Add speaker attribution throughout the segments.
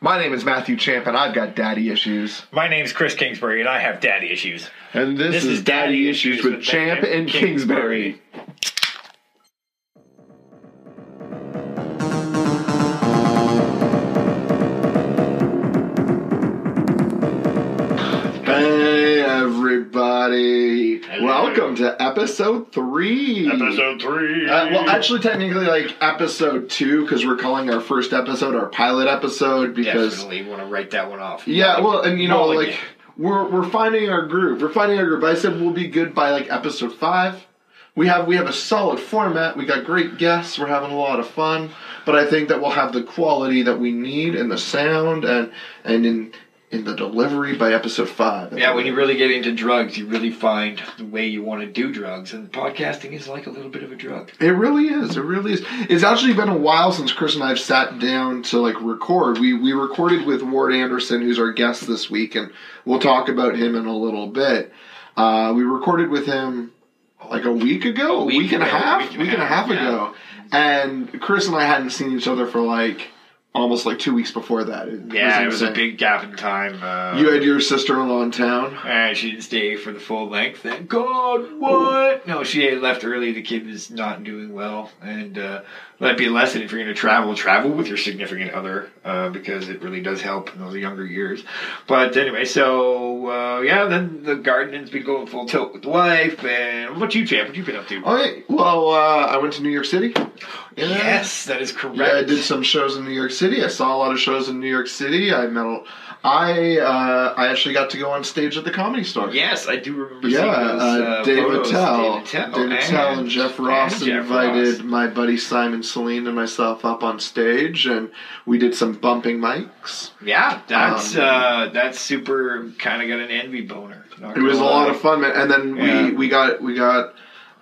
Speaker 1: My name is Matthew Champ, and I've got daddy issues.
Speaker 2: My name's Chris Kingsbury, and I have daddy issues.
Speaker 1: And this, is, Daddy Issues with Champ and Kingsbury. Hey, episode three.
Speaker 2: Episode three.
Speaker 1: Uh, well, actually, technically, like episode two, because we're calling our first episode our pilot episode because
Speaker 2: definitely want to write that one off.
Speaker 1: Yeah, well, and you know,
Speaker 2: Mulligan.
Speaker 1: like we're we're finding our groove. We're finding our groove. I said we'll be good by like episode five. We have we have a solid format. We got great guests. We're having a lot of fun. But I think that we'll have the quality that we need and the sound and and in in the delivery by episode five.
Speaker 2: Yeah, when you really get into drugs, you really find the way you want to do drugs, and podcasting is like a little bit of a drug.
Speaker 1: It really is. It really is. It's actually been a while since Chris and I have sat down to like record. We we recorded with Ward Anderson, who's our guest this week, and we'll talk about him in a little bit. Uh, we recorded with him like a week ago,
Speaker 2: A week
Speaker 1: week, and a half, week and a half, ago, and Chris and I hadn't seen each other for like almost like two weeks before that. It
Speaker 2: Yeah, it was a big gap in time. Uh,
Speaker 1: You had your sister-in-law in town.
Speaker 2: Uh, she didn't stay for the full length. Thank God. What? No, she had left early. The kid was not doing well, and uh, that'd be a lesson if you're going to travel. Travel with your significant other uh, because it really does help in those younger years. But anyway, so uh, yeah, then the gardening's been going full tilt with the wife. And what about you, champ? What you been up to?
Speaker 1: Oh, yeah. well, uh, I went to New York City. Yeah.
Speaker 2: Yes, that is correct.
Speaker 1: Yeah, I did some shows in New York City. I saw a lot of shows in New York City. I met. A, I uh, I actually got to go on stage at the Comedy Store.
Speaker 2: Yes, I do remember
Speaker 1: Yeah,
Speaker 2: those,
Speaker 1: uh, Dave. Attell,
Speaker 2: Dave Attell,
Speaker 1: and Jeff Ross
Speaker 2: and Jeff
Speaker 1: invited
Speaker 2: Ross.
Speaker 1: my buddy Simon Celine and myself up on stage, and we did some bumping mics.
Speaker 2: Yeah, that's
Speaker 1: Um,
Speaker 2: uh, that's super. Kind of got an envy boner.
Speaker 1: It was a lot of fun, man. And then
Speaker 2: Yeah.
Speaker 1: we we got we got.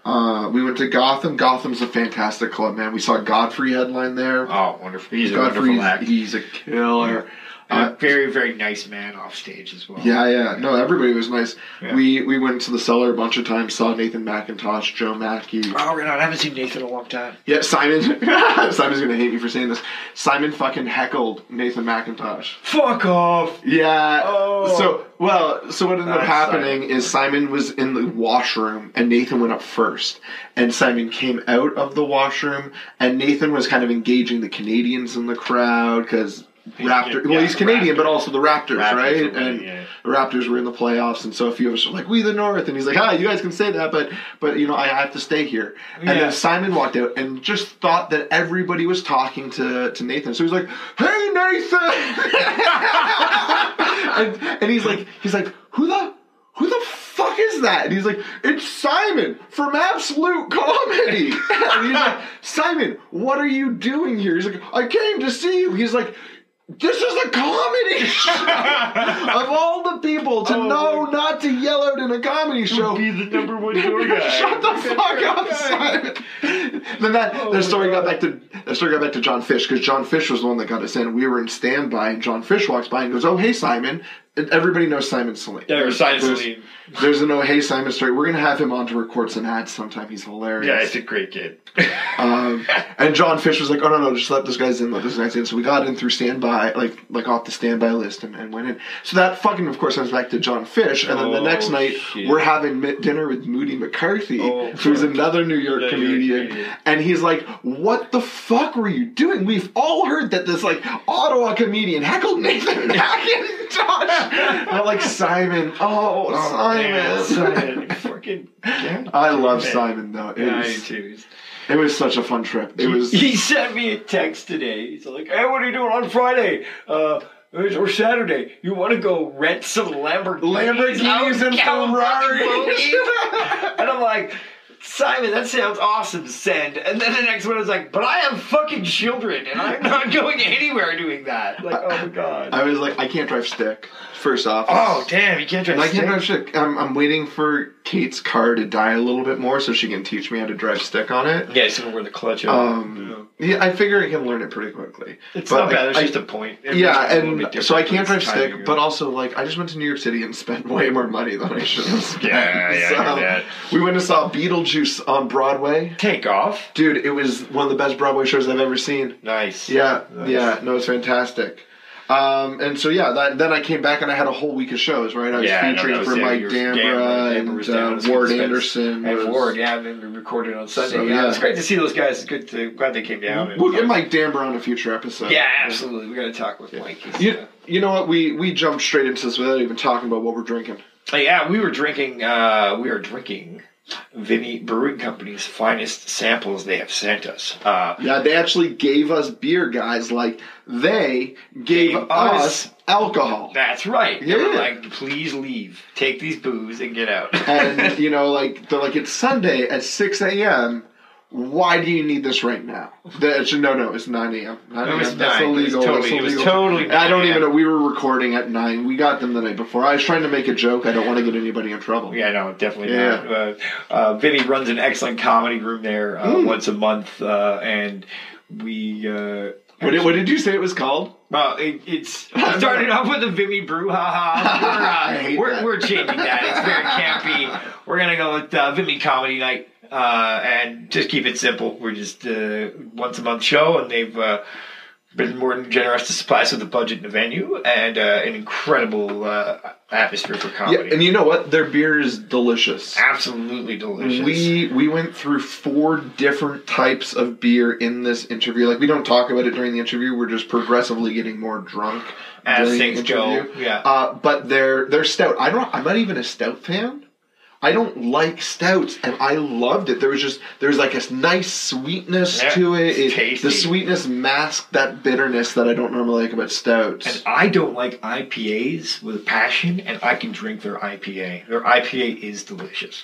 Speaker 1: Uh, we went to Gotham. Gotham's a fantastic club, man. We saw Godfrey headline there.
Speaker 2: Oh, wonderful! He's a wonderful act.
Speaker 1: he's a killer.
Speaker 2: And
Speaker 1: Uh,
Speaker 2: a very, very nice man off stage as well.
Speaker 1: Yeah, yeah. No, everybody was nice.
Speaker 2: Yeah.
Speaker 1: We we went to the cellar a bunch of times, saw Nathan McIntosh, Joe Machi.
Speaker 2: Oh, right on. I haven't seen Nathan in a long time.
Speaker 1: Yeah, Simon. Simon's gonna hate me for saying this. Simon fucking heckled Nathan McIntosh.
Speaker 2: Fuck off.
Speaker 1: Yeah.
Speaker 2: Oh.
Speaker 1: So well, so what ended up happening
Speaker 2: Simon.
Speaker 1: is Simon was in the washroom and Nathan went up first, and Simon came out of the washroom and Nathan was kind of engaging the Canadians in the crowd because. Raptor.
Speaker 2: yeah,
Speaker 1: well, he's Canadian, but also the Raptors,
Speaker 2: Raptors
Speaker 1: right?
Speaker 2: winning,
Speaker 1: and
Speaker 2: yeah.
Speaker 1: the Raptors were in the playoffs, and so a few of us were like, "We the North," and he's like, "Ah, you guys can say that, but but you know, I have to stay here." And
Speaker 2: Yeah.
Speaker 1: then Simon walked out and just thought that everybody was talking to to Nathan, so he's like, "Hey, Nathan," and, and he's like, he's like, "Who the?" Who the fuck is that? And he's like, it's Simon from Absolute Comedy. and he's like, Simon, what are you doing here? He's like, I came to see you. He's like, this is a comedy show. of all the people to
Speaker 2: Oh
Speaker 1: know not to yell out in a comedy show.
Speaker 2: Be the number one door guy.
Speaker 1: Shut the fuck up, Simon. then that
Speaker 2: Oh
Speaker 1: story got back to the story got back to Jon Fisch because Jon Fisch was the one that got us in. We were in standby, and John Fish walks by and goes, "Oh, hey, Simon." Everybody knows Simon Celine.
Speaker 2: Yeah,
Speaker 1: There's-
Speaker 2: Simon
Speaker 1: there's-. There's an "Oh, hey, Simon" story. We're gonna have him on to record some ads sometime. He's hilarious.
Speaker 2: Yeah, it's a great kid.
Speaker 1: Um, and Jon Fisch was like, "Oh no, no, just let this guy's in, let this guy's in." So we got in through standby, like like off the standby list, and, and went in. So that fucking, of course, comes back to Jon Fisch. And then the
Speaker 2: Oh,
Speaker 1: next night,
Speaker 2: shit.
Speaker 1: we're having dinner with Moody McCarthy,
Speaker 2: Oh,
Speaker 1: who's
Speaker 2: fuck.
Speaker 1: another New York
Speaker 2: New
Speaker 1: comedian. And he's like, "What the fuck were you doing? We've all heard that this like Ottawa comedian heckled Nathan McIntosh." And I'm like, Simon, oh,
Speaker 2: man,
Speaker 1: Simon.
Speaker 2: Simon, fucking.
Speaker 1: I love
Speaker 2: Man.
Speaker 1: Simon though. It
Speaker 2: Yeah,
Speaker 1: was,
Speaker 2: do too.
Speaker 1: it was such a fun trip. It was.
Speaker 2: He sent me a text today. He's like, "Hey, what are you doing on Friday? Uh, or Saturday? You want to go rent some Lamborghinis,
Speaker 1: Lamborghinis and Ferraris.
Speaker 2: California?" and I'm like, Simon, that sounds awesome. Send. And then the next one is like, but I have fucking children, and I'm not going anywhere doing that. Like, oh my god.
Speaker 1: I was like, I can't drive stick. First off.
Speaker 2: oh damn, you can't drive.
Speaker 1: And I can't drive stick. I'm, I'm waiting for Kate's car to die a little bit more so she can teach me how to drive stick on it.
Speaker 2: Yeah, it's gonna wear the clutch out.
Speaker 1: Um, yeah, I figure I can learn it pretty quickly.
Speaker 2: It's
Speaker 1: But
Speaker 2: not bad. It's
Speaker 1: I-
Speaker 2: just a point.
Speaker 1: yeah,
Speaker 2: Everything's a little bit
Speaker 1: and so I can't drive stick,
Speaker 2: timing.
Speaker 1: but also like I just went to New York City and spent way more money than I should have spent.
Speaker 2: Yeah, yeah, I heard.
Speaker 1: We went and saw Beetlejuice on Broadway.
Speaker 2: take off.
Speaker 1: Dude, it was one of the best Broadway shows I've ever seen.
Speaker 2: Nice.
Speaker 1: Yeah,
Speaker 2: Nice.
Speaker 1: yeah, no, it's fantastic. Um, and so yeah, that, then I came back and I had a whole week of shows. Right, I was
Speaker 2: Yeah,
Speaker 1: featuring
Speaker 2: that was
Speaker 1: for
Speaker 2: it.
Speaker 1: Mike Dambra and
Speaker 2: Dambra was down,
Speaker 1: uh, Ward Anderson.
Speaker 2: And
Speaker 1: was-
Speaker 2: Ward, yeah, and then we recorded on Sunday.
Speaker 1: So,
Speaker 2: yeah,
Speaker 1: yeah.
Speaker 2: it's great to see those guys. It's good to glad they came down. and-
Speaker 1: We'll get Mike Dambra on a future episode.
Speaker 2: Yeah, absolutely. We got to talk with Mike.
Speaker 1: You,
Speaker 2: uh,
Speaker 1: you know what? We we jumped straight into this without even talking about what we're drinking.
Speaker 2: Yeah, we were drinking. Uh, we are drinking Vimy Brewing Company's finest samples they have sent us. Uh,
Speaker 1: Yeah, they actually gave us beer, guys. Like they gave,
Speaker 2: Gave
Speaker 1: us,
Speaker 2: us-
Speaker 1: alcohol.
Speaker 2: that's right. They were
Speaker 1: Yeah.
Speaker 2: like, please leave, take these booze, and get out.
Speaker 1: and you know, like they're like it's Sunday at six a.m. Why do you need this right now? That's, no, no, it's nine a.m. Nine
Speaker 2: It was
Speaker 1: a.m. That's
Speaker 2: nine. It was
Speaker 1: illegal.
Speaker 2: totally-
Speaker 1: That's
Speaker 2: it was totally
Speaker 1: I don't even know. We were recording at nine. We got them the night before. I was trying to make a joke. I don't want to get anybody in trouble.
Speaker 2: Yeah, no, definitely
Speaker 1: Yeah.
Speaker 2: not. Uh, uh, Vimy runs an excellent comedy room there uh,
Speaker 1: Mm.
Speaker 2: once a month, uh, and we. Uh,
Speaker 1: What did, what did you say it was called?
Speaker 2: Well, it, it's started off with the Vimy Brew, haha. We're, uh, we're, we're changing that. It's very campy. We're gonna go with uh, Vimy Comedy Night uh, and just keep it simple. We're just uh, once a month show, and they've uh, been more than generous to supply us with a budget and a venue and uh, an incredible uh, atmosphere for comedy.
Speaker 1: Yeah, and you know what? Their beer is delicious.
Speaker 2: Absolutely delicious.
Speaker 1: We we went through four different types of beer in this interview. Like we don't talk about it during the interview. We're just progressively getting more drunk
Speaker 2: as things
Speaker 1: the
Speaker 2: go.
Speaker 1: interview.
Speaker 2: Yeah.
Speaker 1: Uh, but they're they're stout. I don't. I'm not even a stout fan. I don't like stouts, and I loved it. There was just there's like a nice sweetness
Speaker 2: Yeah,
Speaker 1: to it.
Speaker 2: it's
Speaker 1: It-
Speaker 2: tasty.
Speaker 1: The sweetness masked that bitterness that I don't normally like about stouts.
Speaker 2: And I don't like IPAs with passion, and I can drink their IPA. Their IPA is delicious.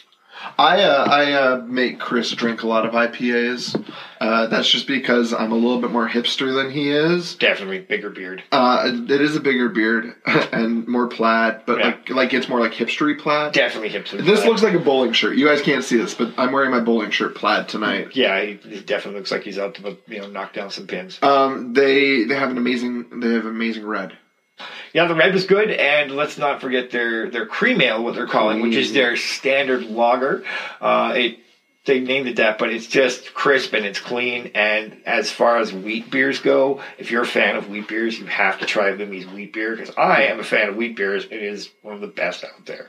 Speaker 1: I uh, I uh, make Chris drink a lot of IPAs. Uh, that's just because I'm a little bit more hipster than he is.
Speaker 2: Definitely bigger beard.
Speaker 1: Uh, it is a bigger beard and more plaid, but
Speaker 2: Yeah.
Speaker 1: like like it's more like hipstery plaid.
Speaker 2: Definitely hipster.
Speaker 1: This looks like a bowling shirt. You guys can't see this, but I'm wearing my bowling shirt plaid tonight.
Speaker 2: Yeah, he, he definitely looks like he's out to you know knock down some pins.
Speaker 1: Um, they they have an amazing they have amazing red.
Speaker 2: Yeah, the red was good, and let's not forget their their cream ale, what they're calling, which is their standard lager. Uh, it they named it that, but it's just crisp and it's clean. And as far as wheat beers go, if you're a fan of wheat beers, you have to try Vimy's wheat beer because I am a fan of wheat beers. It is one of the best out there.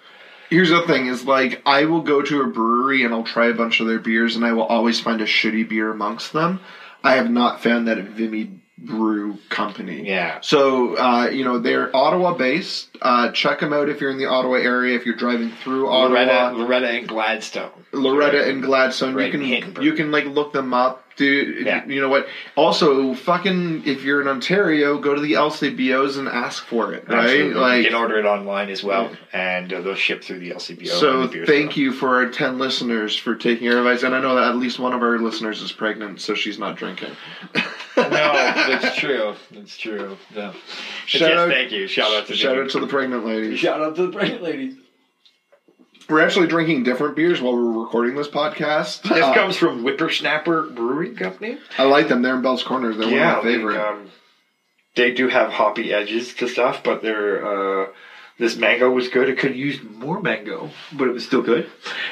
Speaker 1: Here's the thing: is like I will go to a brewery and I'll try a bunch of their beers, and I will always find a shitty beer amongst them. I have not found that at Vimy Brew Company.
Speaker 2: Yeah.
Speaker 1: So uh, you know they're Ottawa based. Uh, check them out if you're in the Ottawa area. If you're driving through Ottawa,
Speaker 2: Loretta, Loretta and Gladstone.
Speaker 1: Loretta and Gladstone.
Speaker 2: Right,
Speaker 1: you can
Speaker 2: Hindenburg.
Speaker 1: you can like look them up. Dude,
Speaker 2: Yeah.
Speaker 1: you know what? Also, fucking, if you're in Ontario, go to the LCBOs and ask for it, right?
Speaker 2: Absolutely.
Speaker 1: Like,
Speaker 2: you can order it online as well, and uh, they'll ship through the LCBO.
Speaker 1: so
Speaker 2: the
Speaker 1: thank you for our ten listeners for taking our advice, and I know that at least one of our listeners is pregnant, so she's not drinking.
Speaker 2: no, that's true. That's true. No.
Speaker 1: Shout
Speaker 2: yes,
Speaker 1: out-
Speaker 2: thank you. Shout out to
Speaker 1: Shout out to the pregnant ladies.
Speaker 2: Shout out to the pregnant ladies.
Speaker 1: We're actually drinking different beers while we're recording this podcast.
Speaker 2: This
Speaker 1: Uh,
Speaker 2: comes from Whippersnapper Brewing Company.
Speaker 1: I like them. They're in Bell's Corners. They're one of my
Speaker 2: they,
Speaker 1: favorite.
Speaker 2: um, they do have hoppy edges to stuff, but they're uh, this mango was good. It could use more mango, but it was still good.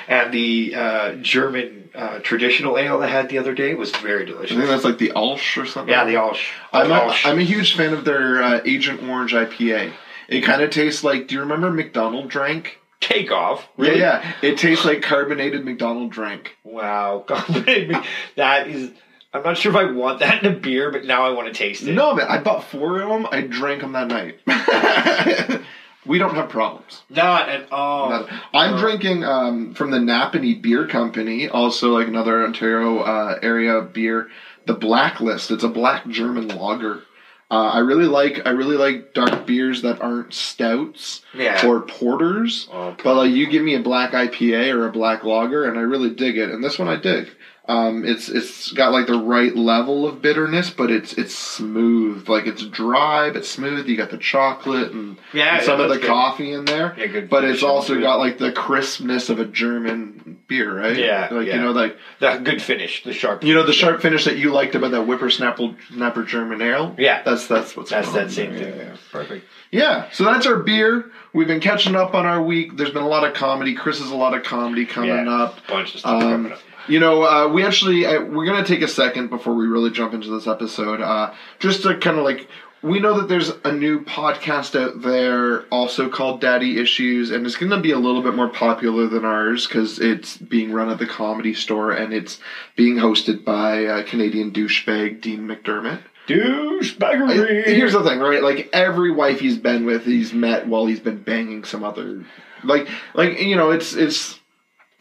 Speaker 2: And the uh, German uh, traditional ale I had the other day was very delicious.
Speaker 1: I think that's like the Alsh or something.
Speaker 2: yeah, the Alsh.
Speaker 1: I'm a. I'm a huge fan of their uh, Agent Orange IPA. It kind of tastes like. Do you remember McDonald drank?
Speaker 2: Take off.
Speaker 1: Yeah, yeah. It tastes like carbonated McDonald drink.
Speaker 2: Wow. that is. I'm not sure if I want that in a beer, but now I want to taste it.
Speaker 1: No, man. I bought four of them. I drank them that night. we don't have problems.
Speaker 2: Not at all.
Speaker 1: No. I'm
Speaker 2: Oh.
Speaker 1: drinking um, from the Napanee Beer Company, also like another Ontario uh, area beer. The Blacklist. It's a black German lager. Uh, I really like I really like dark beers that aren't stouts
Speaker 2: Yeah.
Speaker 1: or porters.
Speaker 2: Oh,
Speaker 1: But like you give me a black IPA or a black lager, and I really dig it. And this one I dig. Um, it's it's got like the right level of bitterness, but it's it's smooth. Like it's dry but smooth. You got the chocolate and,
Speaker 2: Yeah,
Speaker 1: and some
Speaker 2: yeah,
Speaker 1: of the
Speaker 2: good.
Speaker 1: coffee in there.
Speaker 2: Yeah, good.
Speaker 1: But it's also got like the crispness of a German beer, right?
Speaker 2: Yeah,
Speaker 1: like
Speaker 2: yeah.
Speaker 1: you know, like
Speaker 2: that good finish, the sharp.
Speaker 1: you know the sharp finish that you liked about that whippersnapper snapper German ale.
Speaker 2: Yeah.
Speaker 1: that's that's what's
Speaker 2: That's that same thing.
Speaker 1: Yeah,
Speaker 2: Perfect.
Speaker 1: yeah, so that's our beer. We've been catching up on our week. There's been a lot of comedy. Chris has a lot of comedy coming
Speaker 2: Yeah.
Speaker 1: up.
Speaker 2: Bunch of stuff
Speaker 1: Um,
Speaker 2: coming up.
Speaker 1: You know, uh, we actually uh, we're gonna take a second before we really jump into this episode, uh, just to kind of like we know that there's a new podcast out there also called Daddy Issues, and it's going to be a little bit more popular than ours because it's being run at the comedy store and it's being hosted by uh, Canadian douchebag Dean McDermott.
Speaker 2: Douchebaggery.
Speaker 1: Here's the thing, right? Like every wife he's been with, he's met while he's been banging some other, like, like you know, it's it's.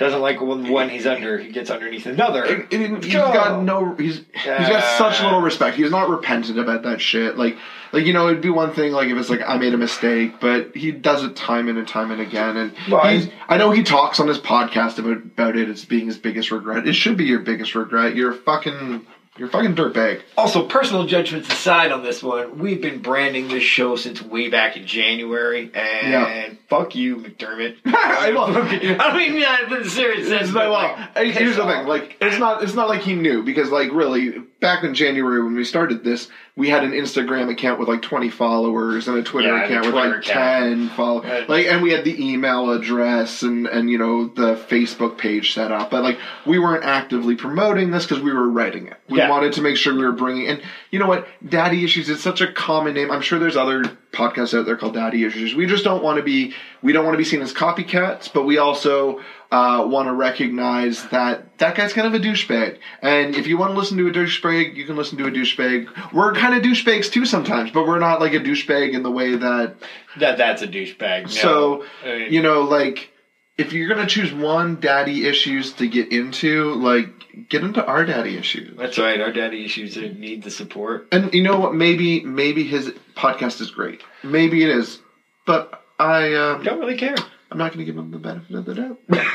Speaker 2: Doesn't like when he's under, he gets underneath another.
Speaker 1: it- it- he's got no. He's he's got such uh, little respect. He's not repentant about that shit. Like like you know, it'd be one thing like if it's like I made a mistake, but he does it time and time and again. And I know he talks on his podcast about about it as being his biggest regret. It should be your biggest regret. You're fucking you're a fucking dirtbag.
Speaker 2: Also, personal judgments aside on this one, we've been branding this show since way back in January, and
Speaker 1: Yeah.
Speaker 2: fuck you, McDermott.
Speaker 1: I love.
Speaker 2: I don't mean that in serious sense. But like.
Speaker 1: Here's the thing. Like, it's not. It's not like he knew because, like, really, back in January when we started this, we had an Instagram account with like 20 followers and a Twitter
Speaker 2: Yeah, and a
Speaker 1: account with like
Speaker 2: account.
Speaker 1: 10 followers.
Speaker 2: Right.
Speaker 1: Like, and we had the email address and and you know the Facebook page set up, but like we weren't actively promoting this because we were writing it. We
Speaker 2: Yeah.
Speaker 1: wanted to make sure we were bringing. And you know what, Daddy Issues. is such a common name. I'm sure there's other podcasts out there called Daddy Issues. We just don't want to be. We don't want to be seen as copycats, but we also uh, want to recognize that that guy's kind of a douchebag. And if you want to listen to a douchebag, you can listen to a douchebag. We're kind of douchebags too sometimes, but we're not like a douchebag in the way that.
Speaker 2: that that's a douchebag. No.
Speaker 1: So
Speaker 2: I mean,
Speaker 1: you know, like if you're gonna choose one daddy issues to get into, like get into our daddy issues.
Speaker 2: that's right. Our daddy issues need the support.
Speaker 1: And you know what? Maybe maybe his podcast is great. Maybe it is, but I um,
Speaker 2: Don't really care.
Speaker 1: I'm not going to give him the benefit of the doubt.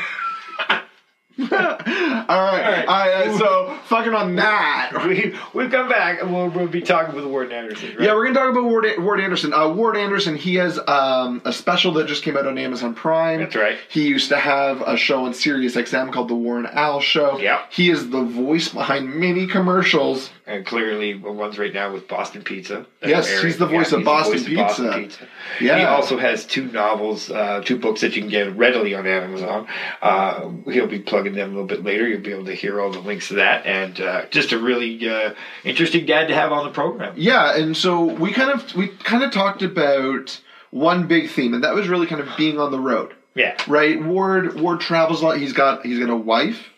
Speaker 1: All right. I, uh, so fucking on that.
Speaker 2: We we've come back and we'll, we'll be talking with Ward Anderson. Right?
Speaker 1: Yeah, we're gonna talk about Ward, Ward Anderson. Uh, Ward Anderson, he has um, a special that just came out on Amazon Prime.
Speaker 2: That's right.
Speaker 1: He used to have a show on Sirius XM called The Ward and Al Show.
Speaker 2: Yep.
Speaker 1: He is the voice behind many commercials.
Speaker 2: and clearly one's right now with Boston Pizza.
Speaker 1: Yes, he's the voice of
Speaker 2: he's
Speaker 1: Boston
Speaker 2: voice of
Speaker 1: Pizza. Yeah.
Speaker 2: He also has two novels, uh, two books that you can get readily on Amazon. Uh, he'll be plugging them a little bit later. You'll be able to hear all the links to that, and uh, just a really uh, interesting dad to have on the program.
Speaker 1: Yeah, and so we kind of we kind of talked about one big theme, and that was really kind of being on the road.
Speaker 2: Yeah,
Speaker 1: Right, Ward Ward travels a lot. He's got he's got a wife,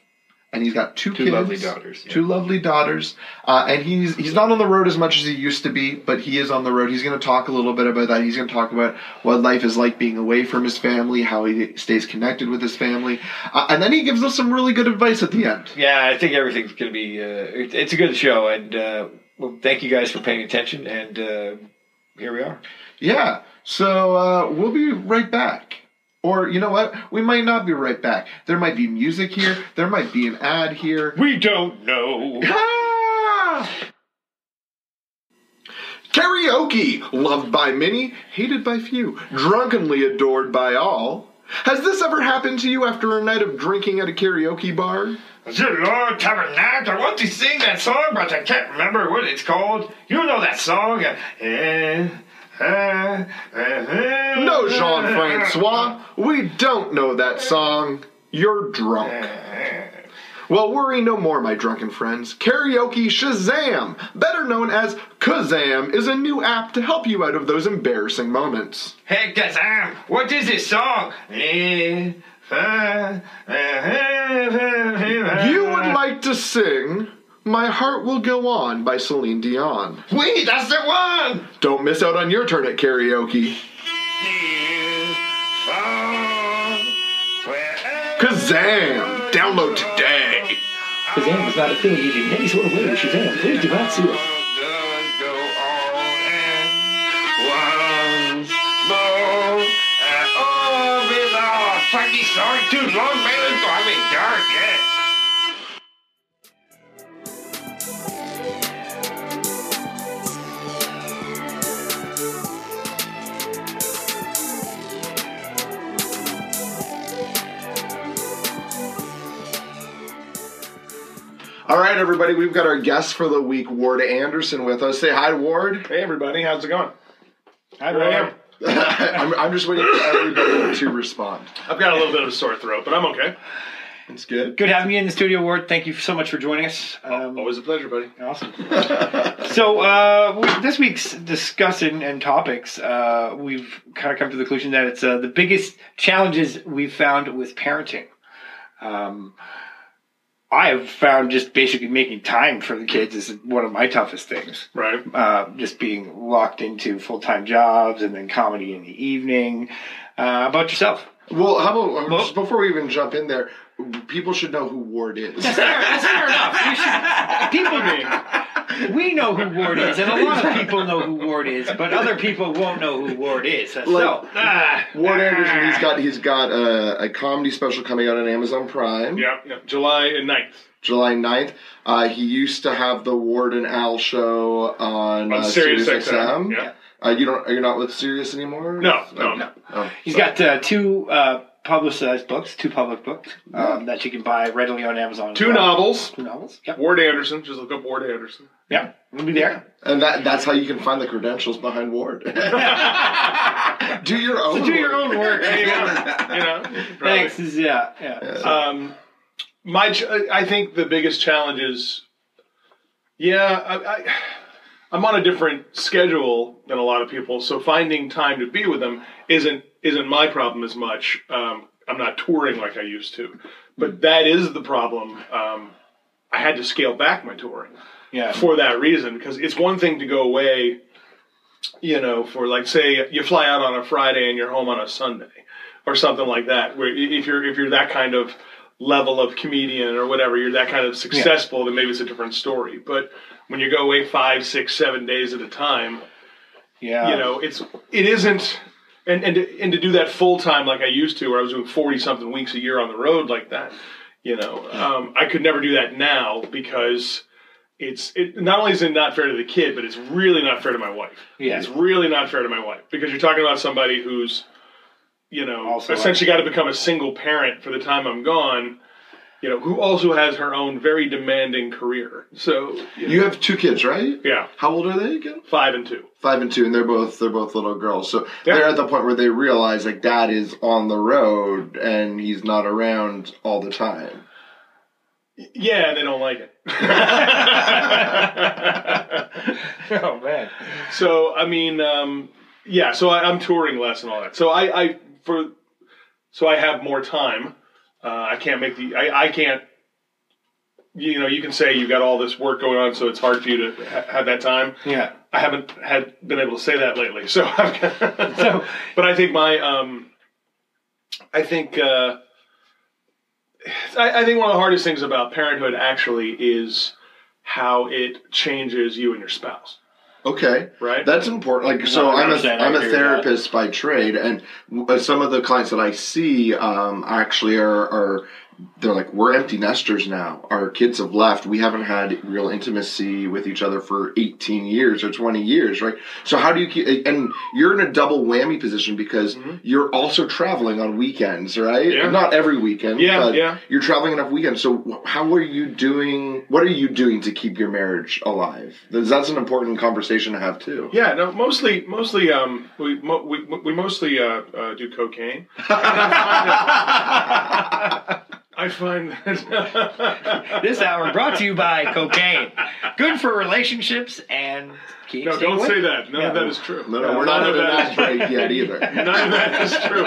Speaker 1: and he's got two,
Speaker 2: Two
Speaker 1: kids,
Speaker 2: lovely daughters, yeah.
Speaker 1: two lovely daughters, uh, and he's he's not on the road as much as he used to be, but he is on the road. He's going to talk a little bit about that. He's going to talk about what life is like being away from his family, how he stays connected with his family, uh, and then he gives us some really good advice at the end.
Speaker 2: yeah. I think everything's going to be. Uh, it's a good show, and uh, well, thank you guys for paying attention. And uh, here we are.
Speaker 1: Yeah, so uh, we'll be right back. Or you know what? We might not be right back. There might be music here. There might be an ad here.
Speaker 2: We don't know.
Speaker 1: Ah! Karaoke, loved by many, hated by few, drunkenly adored by all. Has this ever happened to you after a night of drinking at a karaoke bar?
Speaker 2: Good Lord, Tabernacle, I want to sing that song, but I can't remember what it's called. You know that song? Uh, uh,
Speaker 1: No, Jean Francois, we don't know that song. You're drunk. Well, worry no more, my drunken friends. Karaoke Shazam, better known as Kazam, is a new app to help you out of those embarrassing moments.
Speaker 2: Hey, Kazam, what is this song? Eh, uh,
Speaker 1: You would like to sing My Heart Will Go On by Celine Dion.
Speaker 2: Wait, that's the one!
Speaker 1: Don't miss out on your turn at karaoke. Kazam! Download today!
Speaker 3: Shazam is not affiliated in any sort of way uh, oh, with Shazam. Please do not sue us.
Speaker 2: Fuck these songs too long, man. It's driving dark, yes.
Speaker 1: All right, everybody, we've got our guest for the week, Ward Anderson, with us. Say hi, Ward.
Speaker 4: Hey everybody, how's it going?
Speaker 2: Hi,
Speaker 4: Here I am.
Speaker 1: I'm, I'm just waiting for everybody to respond.
Speaker 4: I've got a little bit of a sore throat, but I'm okay.
Speaker 1: It's good.
Speaker 2: Good having you in the studio, Ward. Thank you so much for joining us. Um,
Speaker 4: Always a pleasure, buddy.
Speaker 2: Awesome. so uh, we- this week's discussion and topics, uh, we've kind of come to the conclusion that it's uh, the biggest challenges we've found with parenting. Um, I have found just basically making time for the kids is one of my toughest things.
Speaker 4: Right.
Speaker 2: Uh, just being locked into full time jobs and then comedy in the evening. Uh, about yourself?
Speaker 1: Well, how about
Speaker 2: Well-
Speaker 1: just before we even jump in there, people should know who Ward is.
Speaker 2: That's fair, that's fair enough. We should, people, we know who Ward is, and a lot of people know who Ward is, but other people won't know who Ward is. So,
Speaker 1: Like-
Speaker 2: ah,
Speaker 1: Ward Anderson, he's got he's got a, a comedy special coming out on Amazon Prime,
Speaker 4: Yeah, yeah. July 9th
Speaker 1: July 9th. Uh, he used to have the Ward and Al show on,
Speaker 4: on
Speaker 1: uh,
Speaker 4: Sirius
Speaker 1: Sirius
Speaker 4: XM.
Speaker 1: XM.
Speaker 4: Yeah.
Speaker 1: Uh, you don't? You're not with Sirius anymore?
Speaker 4: No, no, no.
Speaker 1: Oh,
Speaker 2: he's
Speaker 1: sorry.
Speaker 2: got uh, two uh, publicized books, two public books um, that you can buy readily on Amazon.
Speaker 4: Two
Speaker 2: well.
Speaker 4: novels.
Speaker 2: Two novels. Yep.
Speaker 4: Ward Anderson. Just look up Ward Anderson.
Speaker 2: Yeah. We'll be there.
Speaker 1: and that that's how you can find the credentials behind Ward. do your own.
Speaker 2: So do your own work.
Speaker 4: You go. you know. probably.
Speaker 2: Thanks. Yeah. Yeah.
Speaker 1: Yeah.
Speaker 4: Um, my, ch- I think the biggest challenge is, yeah, I, I, I'm on a different schedule than a lot of people, so finding time to be with them isn't isn't my problem as much. Um, I'm not touring like I used to, but that is the problem. Um, I had to scale back my touring
Speaker 2: Yeah.
Speaker 4: for that reason because it's one thing to go away, you know, for like say you fly out on a Friday and you're home on a Sunday or something like that. Where if you're if you're that kind of level of comedian or whatever, you're that kind of successful, then maybe it's a different story. But when you go away five, six, seven days at a time,
Speaker 2: Yeah.
Speaker 4: you know, it's it isn't. And, and, to, and to do that full time like I used to, where I was doing forty something weeks a year on the road like that, you know, um, I could never do that now because it's it not only is it not fair to the kid, but it's really not fair to my wife.
Speaker 2: Yeah.
Speaker 4: It's really not fair to my wife because you're talking about somebody who's, you know,
Speaker 2: Also,
Speaker 4: essentially got to become a single parent for the time I'm gone. You know, who also has her own very demanding career. So you
Speaker 1: You have two kids, right?
Speaker 4: yeah,
Speaker 1: How old are they again?
Speaker 4: five and two.
Speaker 1: Five and two, and they're both they're both little girls. So
Speaker 4: Yeah.
Speaker 1: they're at the point where they realize like dad is on the road and he's not around all the time.
Speaker 4: Yeah, they don't like it.
Speaker 2: oh man.
Speaker 4: so I mean, um, yeah. So I, I'm touring less and all that. So I, I for so I have more time. Uh, I can't make the. I, I can't. You know, you can say you've got all this work going on, so it's hard for you to ha- have that time.
Speaker 2: Yeah.
Speaker 4: I haven't had been able to say that lately. So, I've
Speaker 2: So-
Speaker 4: but I think my, um, I think, uh, I, I think one of the hardest things about parenthood actually is how it changes you and your spouse.
Speaker 1: Okay,
Speaker 4: Right?
Speaker 1: that's important. Like, so I'm a
Speaker 2: 100%, I
Speaker 1: I'm a
Speaker 2: agree with that.
Speaker 1: therapist by trade, and uh, some of the clients that I see um, actually are, are they're like we're empty nesters now. Our kids have left. We haven't had real intimacy with each other for 18 years or 20 years, right? So how do you keep? And you're in a double whammy position because you're also traveling on weekends, right?
Speaker 4: Mm-hmm. Yeah.
Speaker 1: Not every weekend.
Speaker 4: Yeah,
Speaker 1: but
Speaker 4: yeah.
Speaker 1: You're traveling enough weekends. So how are you doing? What are you doing to keep your marriage alive? That's an important conversation to have too.
Speaker 4: yeah, no, mostly, mostly, um, we, mo- we, we mostly, uh, uh, do cocaine. I find that.
Speaker 2: This hour brought to you by cocaine. Good for relationships and keep
Speaker 4: no, don't
Speaker 2: away.
Speaker 4: say that. None of that is true.
Speaker 1: No, no, we're not
Speaker 4: None
Speaker 1: at
Speaker 4: of
Speaker 1: an
Speaker 4: that
Speaker 1: ad yet either.
Speaker 4: None of that is true.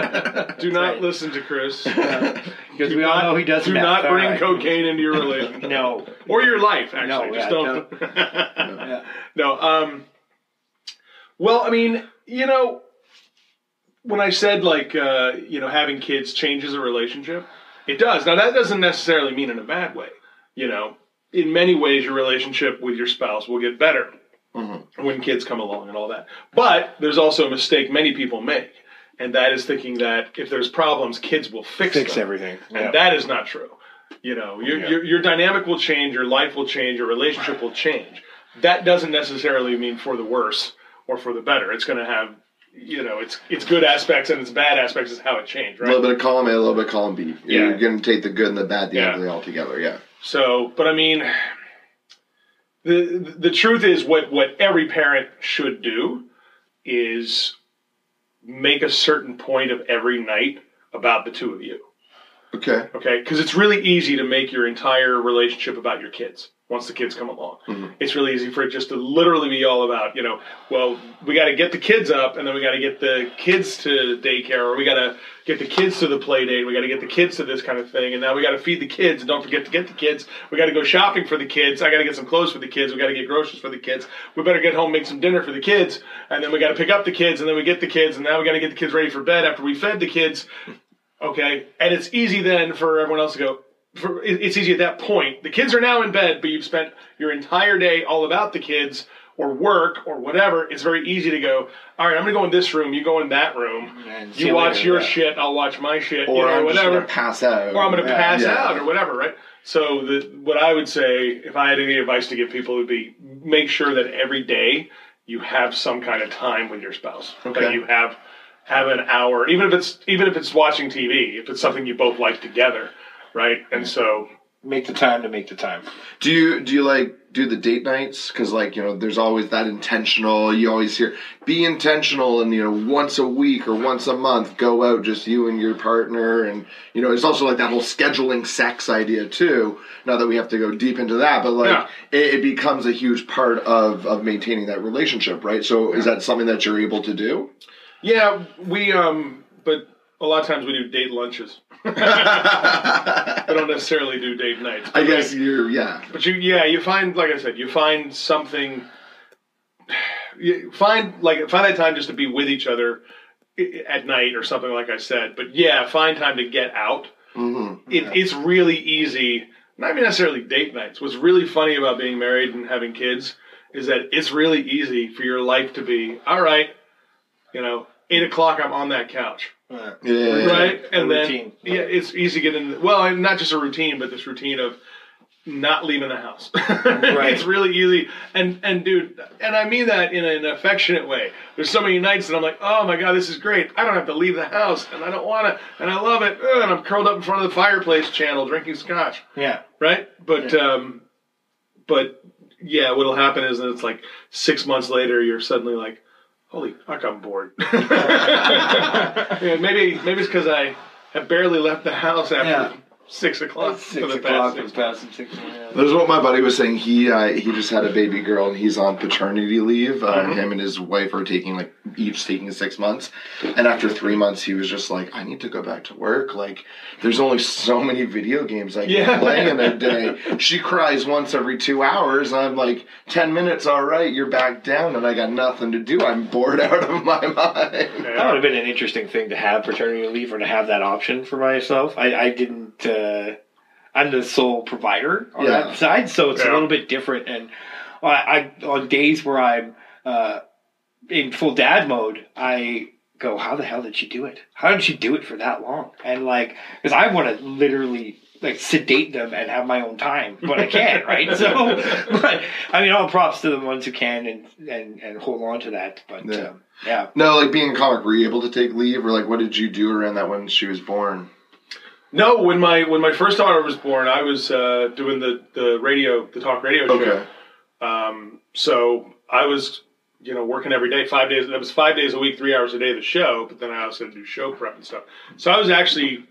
Speaker 4: Do not
Speaker 2: right.
Speaker 4: listen to Chris.
Speaker 2: Because
Speaker 4: Do
Speaker 2: we all know he does
Speaker 4: Do
Speaker 2: meth.
Speaker 4: not
Speaker 2: All
Speaker 4: bring
Speaker 2: right.
Speaker 4: cocaine into your relationship.
Speaker 2: No.
Speaker 4: Or your life, actually.
Speaker 2: No,
Speaker 4: Just
Speaker 2: yeah,
Speaker 4: don't.
Speaker 2: Yeah.
Speaker 4: no. Um. Well, I mean, you know, when I said like, uh, you know, having kids changes a relationship, it does. Now that doesn't necessarily mean in a bad way. You know, in many ways, your relationship with your spouse will get better mm-hmm. when kids come along and all that. But there's also a mistake many people make, and that is thinking that if there's problems, kids will fix,
Speaker 2: Fix
Speaker 4: them.
Speaker 2: everything.
Speaker 4: And that is not true. You know, your, your, your dynamic will change, your life will change, your relationship will change. That doesn't necessarily mean for the worse or for the better. It's going to have, you know, it's it's good aspects and its bad aspects is how it changed, right?
Speaker 1: A little bit of column A, a little bit of column B. You're going to take the good and the bad, the
Speaker 4: Yeah.
Speaker 1: ugly all together. Yeah.
Speaker 4: So, but I mean, the the truth is, what what every parent should do is make a certain point of every night about the two of you.
Speaker 1: Okay.
Speaker 4: Okay, because it's really easy to make your entire relationship about your kids once the kids come along. Mm-hmm. It's really easy for it just to literally be all about, you know, well, we got to get the kids up and then we got to get the kids to daycare or we got to get the kids to the play date. We got to get the kids to this kind of thing. And now we got to feed the kids and don't forget to get the kids. We got to go shopping for the kids. I got to get some clothes for the kids. We got to get groceries for the kids. We better get home, make some dinner for the kids. And then we got to pick up the kids and then we get the kids and now we got to get the kids ready for bed after we fed the kids. Okay. And it's easy then for everyone else to go, it's easy at that point. The kids are now in bed, but you've spent your entire day all about the kids or work or whatever. It's very easy to go, all right, I'm going to go in this room, you go in that room.
Speaker 2: And
Speaker 4: You watch your shit, I'll watch my shit,
Speaker 1: Or
Speaker 4: you know,
Speaker 1: I'm
Speaker 4: whatever.
Speaker 1: gonna pass out.
Speaker 4: or I'm going to
Speaker 1: Yeah,
Speaker 4: pass
Speaker 1: yeah.
Speaker 4: out or whatever, right? So the what I would say, if I had any advice to give people, would be make sure that every day you have some kind of time with your spouse.
Speaker 1: Okay.
Speaker 4: That you have have an hour, even if it's even if it's watching TV, if it's something you both like together, right? And so
Speaker 2: Make the time to make the time.
Speaker 1: Do you do you like do the date nights? Because like you know, there's always that intentional. You always hear be intentional, and you know, once a week or once a month, go out just you and your partner, and you know, it's also like that whole scheduling sex idea too. Not that we have to go deep into that, but like
Speaker 4: Yeah.
Speaker 1: it, it becomes a huge part of of maintaining that relationship, right? So is that something that you're able to do?
Speaker 4: yeah, we um, but a lot of times we do date lunches. I don't necessarily do date nights.
Speaker 1: I guess
Speaker 4: like,
Speaker 1: you're yeah.
Speaker 4: But you, yeah, you find, like I said, you find something. You find like find that time just to be with each other at night or something like I said. But yeah, find time to get out.
Speaker 1: hmm
Speaker 4: It, It's really easy. Not even necessarily date nights. What's really funny about being married and having kids is that it's really easy for your life to be all right. You know, eight o'clock, I'm on that couch
Speaker 2: Uh,
Speaker 1: Yeah.
Speaker 4: right?
Speaker 2: A
Speaker 4: And then
Speaker 2: routine.
Speaker 4: yeah, it's easy to get in. Well, not just a routine, but this routine of not leaving the house. right. It's really easy, and and dude, and I mean that in an affectionate way. There's so many nights that I'm like, oh my god, this is great. I don't have to leave the house, and I don't want to, and I love it. Ugh, and I'm curled up in front of the fireplace channel drinking scotch,
Speaker 2: yeah.
Speaker 4: right? But um, but yeah, what'll happen is that it's like six months later, you're suddenly like, holy fuck, I'm bored. yeah, maybe maybe it's because I have barely left the house after. Six o'clock. for
Speaker 2: Six
Speaker 4: the
Speaker 2: o'clock
Speaker 4: past
Speaker 2: was
Speaker 4: six
Speaker 2: past six. Yeah.
Speaker 1: That's what my buddy was saying. He uh, he just had a baby girl and he's on paternity leave. Uh,
Speaker 4: Mhm.
Speaker 1: Him and his wife are taking like each taking six months. And after three months, he was just like, I need to go back to work. Like, there's only so many video games I can
Speaker 4: Yeah.
Speaker 1: play in a day. She cries once every two hours. I'm like, ten minutes, all right. You're back down, and I got nothing to do. I'm bored out of my mind.
Speaker 2: That would have been an interesting thing to have paternity leave or to have that option for myself. I, I didn't. Uh, I'm the sole provider on
Speaker 1: Yeah.
Speaker 2: that side, so it's
Speaker 4: Yeah.
Speaker 2: a little bit different. And I, I on days where I'm uh, in full dad mode, I go, "How the hell did she do it? How did she do it for that long?" And like, because I want to literally like sedate them and have my own time, but I can't, right? So, but I mean, all props to the ones who can and and, and hold on to that. But
Speaker 1: Yeah.
Speaker 2: um, yeah.
Speaker 1: No, like being a comic, were you able to take leave, or like what did you do around that when she was born?
Speaker 4: No, when my when my first daughter was born, I was uh, doing the the radio, the talk radio show.
Speaker 1: Okay.
Speaker 4: Um, so I was, you know, working every day, five days. That was five days a week, three hours a day. The show, but then I also had to do show prep and stuff. So I was actually,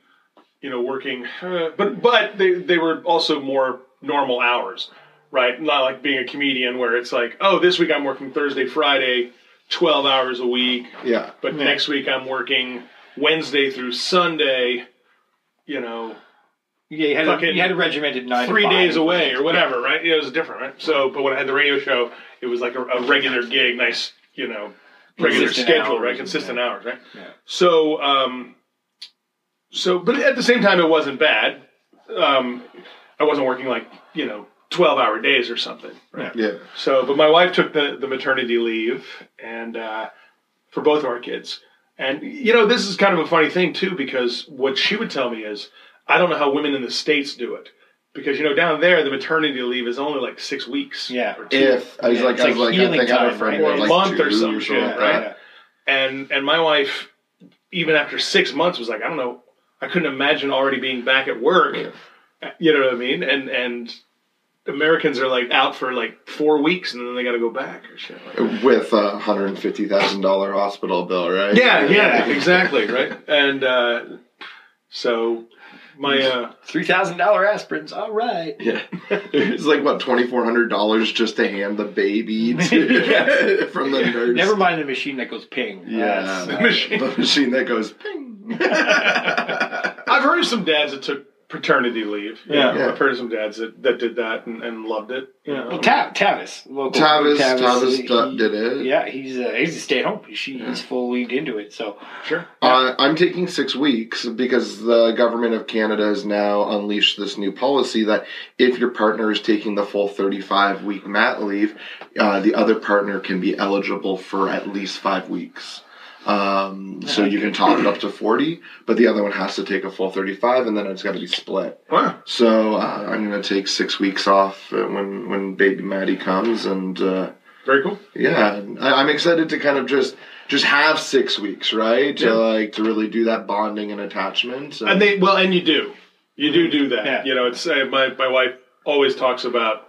Speaker 4: you know, working, uh, but but they they were also more normal hours, right? Not like being a comedian where it's like, oh, this week I'm working Thursday, Friday, twelve hours a week,
Speaker 1: Yeah.
Speaker 4: but
Speaker 2: Yeah.
Speaker 4: next week I'm working Wednesday through Sunday. You know,
Speaker 2: Yeah, you had, a,
Speaker 4: Fucking
Speaker 2: you had a regimented nine
Speaker 4: three
Speaker 2: five.
Speaker 4: days away or whatever, right? It was different, right? So, but when I had the radio show, it was like a, a regular gig, nice, you know, regular
Speaker 2: Consistent
Speaker 4: schedule,
Speaker 2: hours
Speaker 4: right? Consistent
Speaker 2: yeah.
Speaker 4: hours, right?
Speaker 2: Yeah.
Speaker 4: So, um, so, but at the same time, it wasn't bad. Um, I wasn't working like you know twelve hour days or something, right?
Speaker 1: Yeah.
Speaker 4: So, but my wife took the, the maternity leave and uh, for both of our kids. And you know, this is kind of a funny thing too because what she would tell me is, I don't know how women in the states do it because you know down there the maternity leave is only like six weeks,
Speaker 2: Yeah.
Speaker 4: or two,
Speaker 1: If I was
Speaker 2: Yeah,
Speaker 1: like,
Speaker 2: it's
Speaker 1: I was
Speaker 2: like
Speaker 1: like, I
Speaker 2: healing
Speaker 1: think I have a
Speaker 2: time,
Speaker 1: friend
Speaker 2: right?
Speaker 4: or
Speaker 1: had
Speaker 4: a month or some
Speaker 1: or
Speaker 4: shit,
Speaker 1: something
Speaker 4: right?
Speaker 1: like that.
Speaker 4: And and my wife, even after six months, was like, I don't know, I couldn't imagine already being back at work. You know what I mean? And and Americans are like out for like four weeks and then they got to go back or shit. Like
Speaker 1: With a hundred and fifty thousand dollar hospital bill, right?
Speaker 4: Yeah, yeah,
Speaker 2: Yeah.
Speaker 4: exactly, right. And uh, so, My uh,
Speaker 2: Three thousand dollar aspirins. All right.
Speaker 1: Yeah, it's like what twenty four hundred dollars just to hand the baby to, from the nurse.
Speaker 2: Never mind the machine that goes ping.
Speaker 1: Yeah,
Speaker 2: That's-
Speaker 1: the
Speaker 4: machine.
Speaker 1: the machine that goes ping.
Speaker 4: I've heard of some dads that took paternity leave.
Speaker 2: Yeah.
Speaker 1: Yeah.
Speaker 4: I've heard of some dads that, that did that and, and loved it. You know?
Speaker 2: Well, Ta- Tavis, local
Speaker 1: Tavis, Tavis,
Speaker 2: he-
Speaker 1: did it.
Speaker 2: Yeah, he's uh, he's a stay at home. She, He's full leaned into it. So
Speaker 4: sure.
Speaker 1: Uh, I'm taking six weeks because the government of Canada has now unleashed this new policy that if your partner is taking the full 35 week mat leave, uh, the other partner can be eligible for at least five weeks. Um, so you can top it up to 40, but the other one has to take a full 35 and then it's got to be split.
Speaker 4: Wow.
Speaker 1: So uh, I'm going to take six weeks off uh, when, when baby Maddie comes and. Uh,
Speaker 4: Very cool.
Speaker 1: yeah, I, I'm excited to kind of just just have six weeks, right? To like to really do that bonding and attachment.
Speaker 4: And they well, and you do, you do do that.
Speaker 2: Yeah.
Speaker 4: You know, it's uh, my my wife always talks about,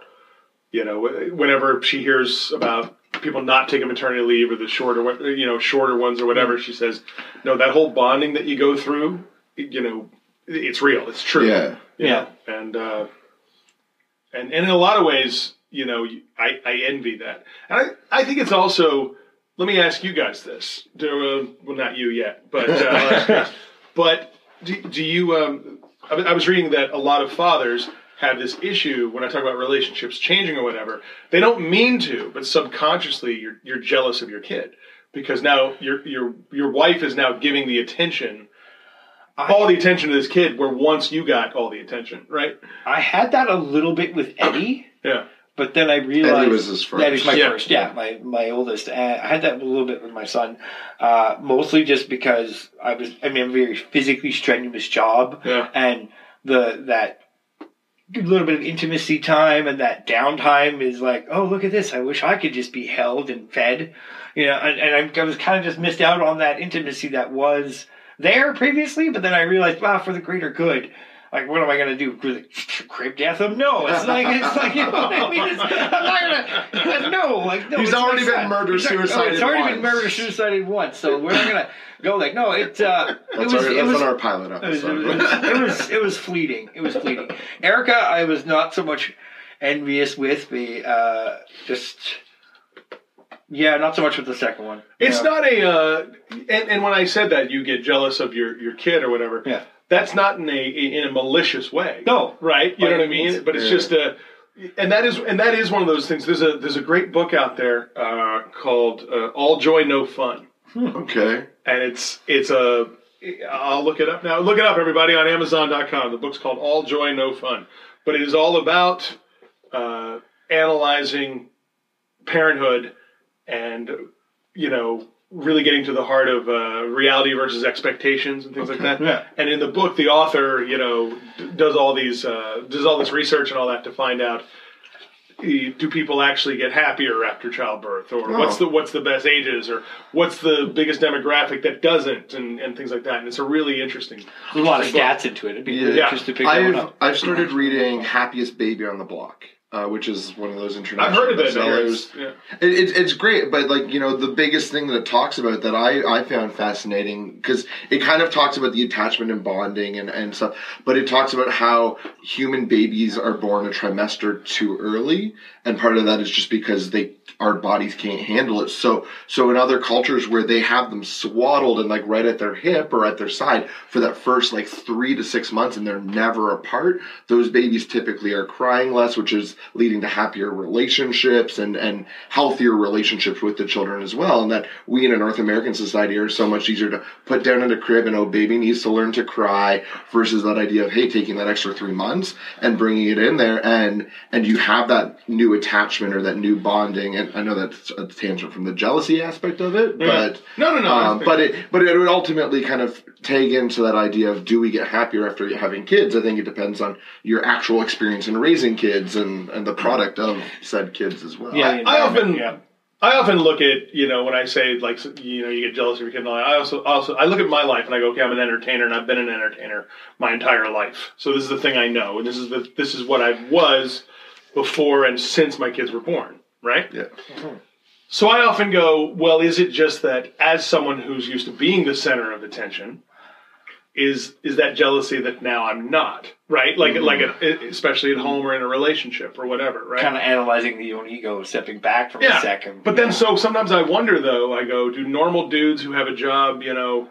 Speaker 4: you know, whenever she hears about people not taking maternity leave or the shorter, you know, shorter ones or whatever, she says, no, that whole bonding that you go through, you know, it's real, it's true.
Speaker 1: yeah,
Speaker 2: Yeah.
Speaker 4: know, and uh, and and in a lot of ways, you know, I, I envy that, and I, I think it's also. Let me ask you guys this. Do, uh, well, not you yet, but uh, but do, do you? Um, I was reading that a lot of fathers have this issue when I talk about relationships changing or whatever. They don't mean to, but subconsciously, you're you're jealous of your kid because now your your your wife is now giving the attention. all the attention to this kid, where once you got all the attention, right?
Speaker 2: I had that a little bit with Eddie.
Speaker 4: Yeah.
Speaker 2: But then I realized
Speaker 1: was his first.
Speaker 2: That is my
Speaker 4: Yeah.
Speaker 2: first, yeah, my my oldest. And I had that a little bit with my son, uh, mostly just because I was. I mean, a very physically strenuous job,
Speaker 4: Yeah.
Speaker 2: and the that little bit of intimacy time and that downtime is like, oh, look at this! I wish I could just be held and fed, you know. And, and I, I was kind of just missed out on that intimacy that was there previously, but then I realized, wow, for the greater good. Like, what am I gonna do? Really Crepe death him? No, it's like it's like you know what I mean. It's, I'm not gonna no like no.
Speaker 1: He's already been
Speaker 2: son.
Speaker 1: murder,
Speaker 2: He's already-
Speaker 1: suicided
Speaker 2: It's already been
Speaker 1: once.
Speaker 2: murder suicided once, so we're not gonna go like no. It uh, it
Speaker 1: that's,
Speaker 2: was
Speaker 1: our,
Speaker 2: it was
Speaker 1: on our pilot
Speaker 2: it was, it, was, it was it was fleeting. It was fleeting. Erica, I was not so much envious with the uh, just yeah, not so much with the second one.
Speaker 4: It's
Speaker 2: Yeah.
Speaker 4: not a, uh, and, and when I said that, you get jealous of your, your kid or whatever.
Speaker 2: Yeah.
Speaker 4: That's not in a in a malicious way.
Speaker 2: No.
Speaker 4: right? You know what I mean? But it's just a, and that is and that is one of those things. There's a there's a great book out there uh, called uh, All Joy No Fun,
Speaker 1: okay.
Speaker 4: and it's it's a I'll look it up now. Look it up, everybody, on Amazon.com. The book's called All Joy No Fun, but it is all about uh, analyzing parenthood and you know really getting to the heart of uh, reality versus expectations and things like that.
Speaker 2: Yeah.
Speaker 4: And in the book, the author, you know, d- does all these uh, does all this research and all that to find out do people actually get happier after childbirth, or what's
Speaker 1: Oh.
Speaker 4: the what's the best ages, or what's the biggest demographic that doesn't, and, and things like that. And it's a really interesting.
Speaker 2: There's a lot of stats into it. It'd be really
Speaker 1: Yeah.
Speaker 2: interesting to pick that one
Speaker 1: I've
Speaker 2: up.
Speaker 1: I've started reading Happiest Baby on the Block. Uh, which is one of those international
Speaker 4: I've heard of it.
Speaker 1: bestsellers.
Speaker 4: Yeah.
Speaker 1: It, it, it's great, but like you know, the biggest thing that it talks about that I, I found fascinating because it kind of talks about the attachment and bonding and, and stuff, but it talks about how human babies are born a trimester too early, and part of that is just because they our bodies can't handle it. So so in other cultures where they have them swaddled and like right at their hip or at their side for that first like three to six months, and they're never apart, those babies typically are crying less, which is leading to happier relationships and, and healthier relationships with the children as well. And that we in a North American society are so much easier to put down in a crib and oh, baby needs to learn to cry versus that idea of, hey, taking that extra three months and bringing it in there and, and you have that new attachment or that new bonding. And I know that's a tangent from the jealousy aspect of it, but,
Speaker 4: No, no, no.
Speaker 1: um, but it, but it would ultimately kind of tag into that idea of do we get happier after having kids? I think it depends on your actual experience in raising kids and, and the product of said kids as well.
Speaker 2: Yeah, the
Speaker 4: I often
Speaker 2: environment,
Speaker 4: I often look at you know when I say like you know you get jealous of your kid. And all I also also I look at my life and I go okay I'm an entertainer and I've been an entertainer my entire life. So this is the thing I know and this is the this is what I was before and since my kids were born. Right.
Speaker 1: Yeah.
Speaker 4: So I often go well is it just that as someone who's used to being the center of attention is is that jealousy that now I'm not right? Like
Speaker 2: Mm-hmm.
Speaker 4: like at, especially at home or in a relationship or whatever, right?
Speaker 2: Kind of analyzing the own ego, stepping back from
Speaker 4: Yeah.
Speaker 2: a second.
Speaker 4: But then, so sometimes I wonder though. I go, do normal dudes who have a job, you know,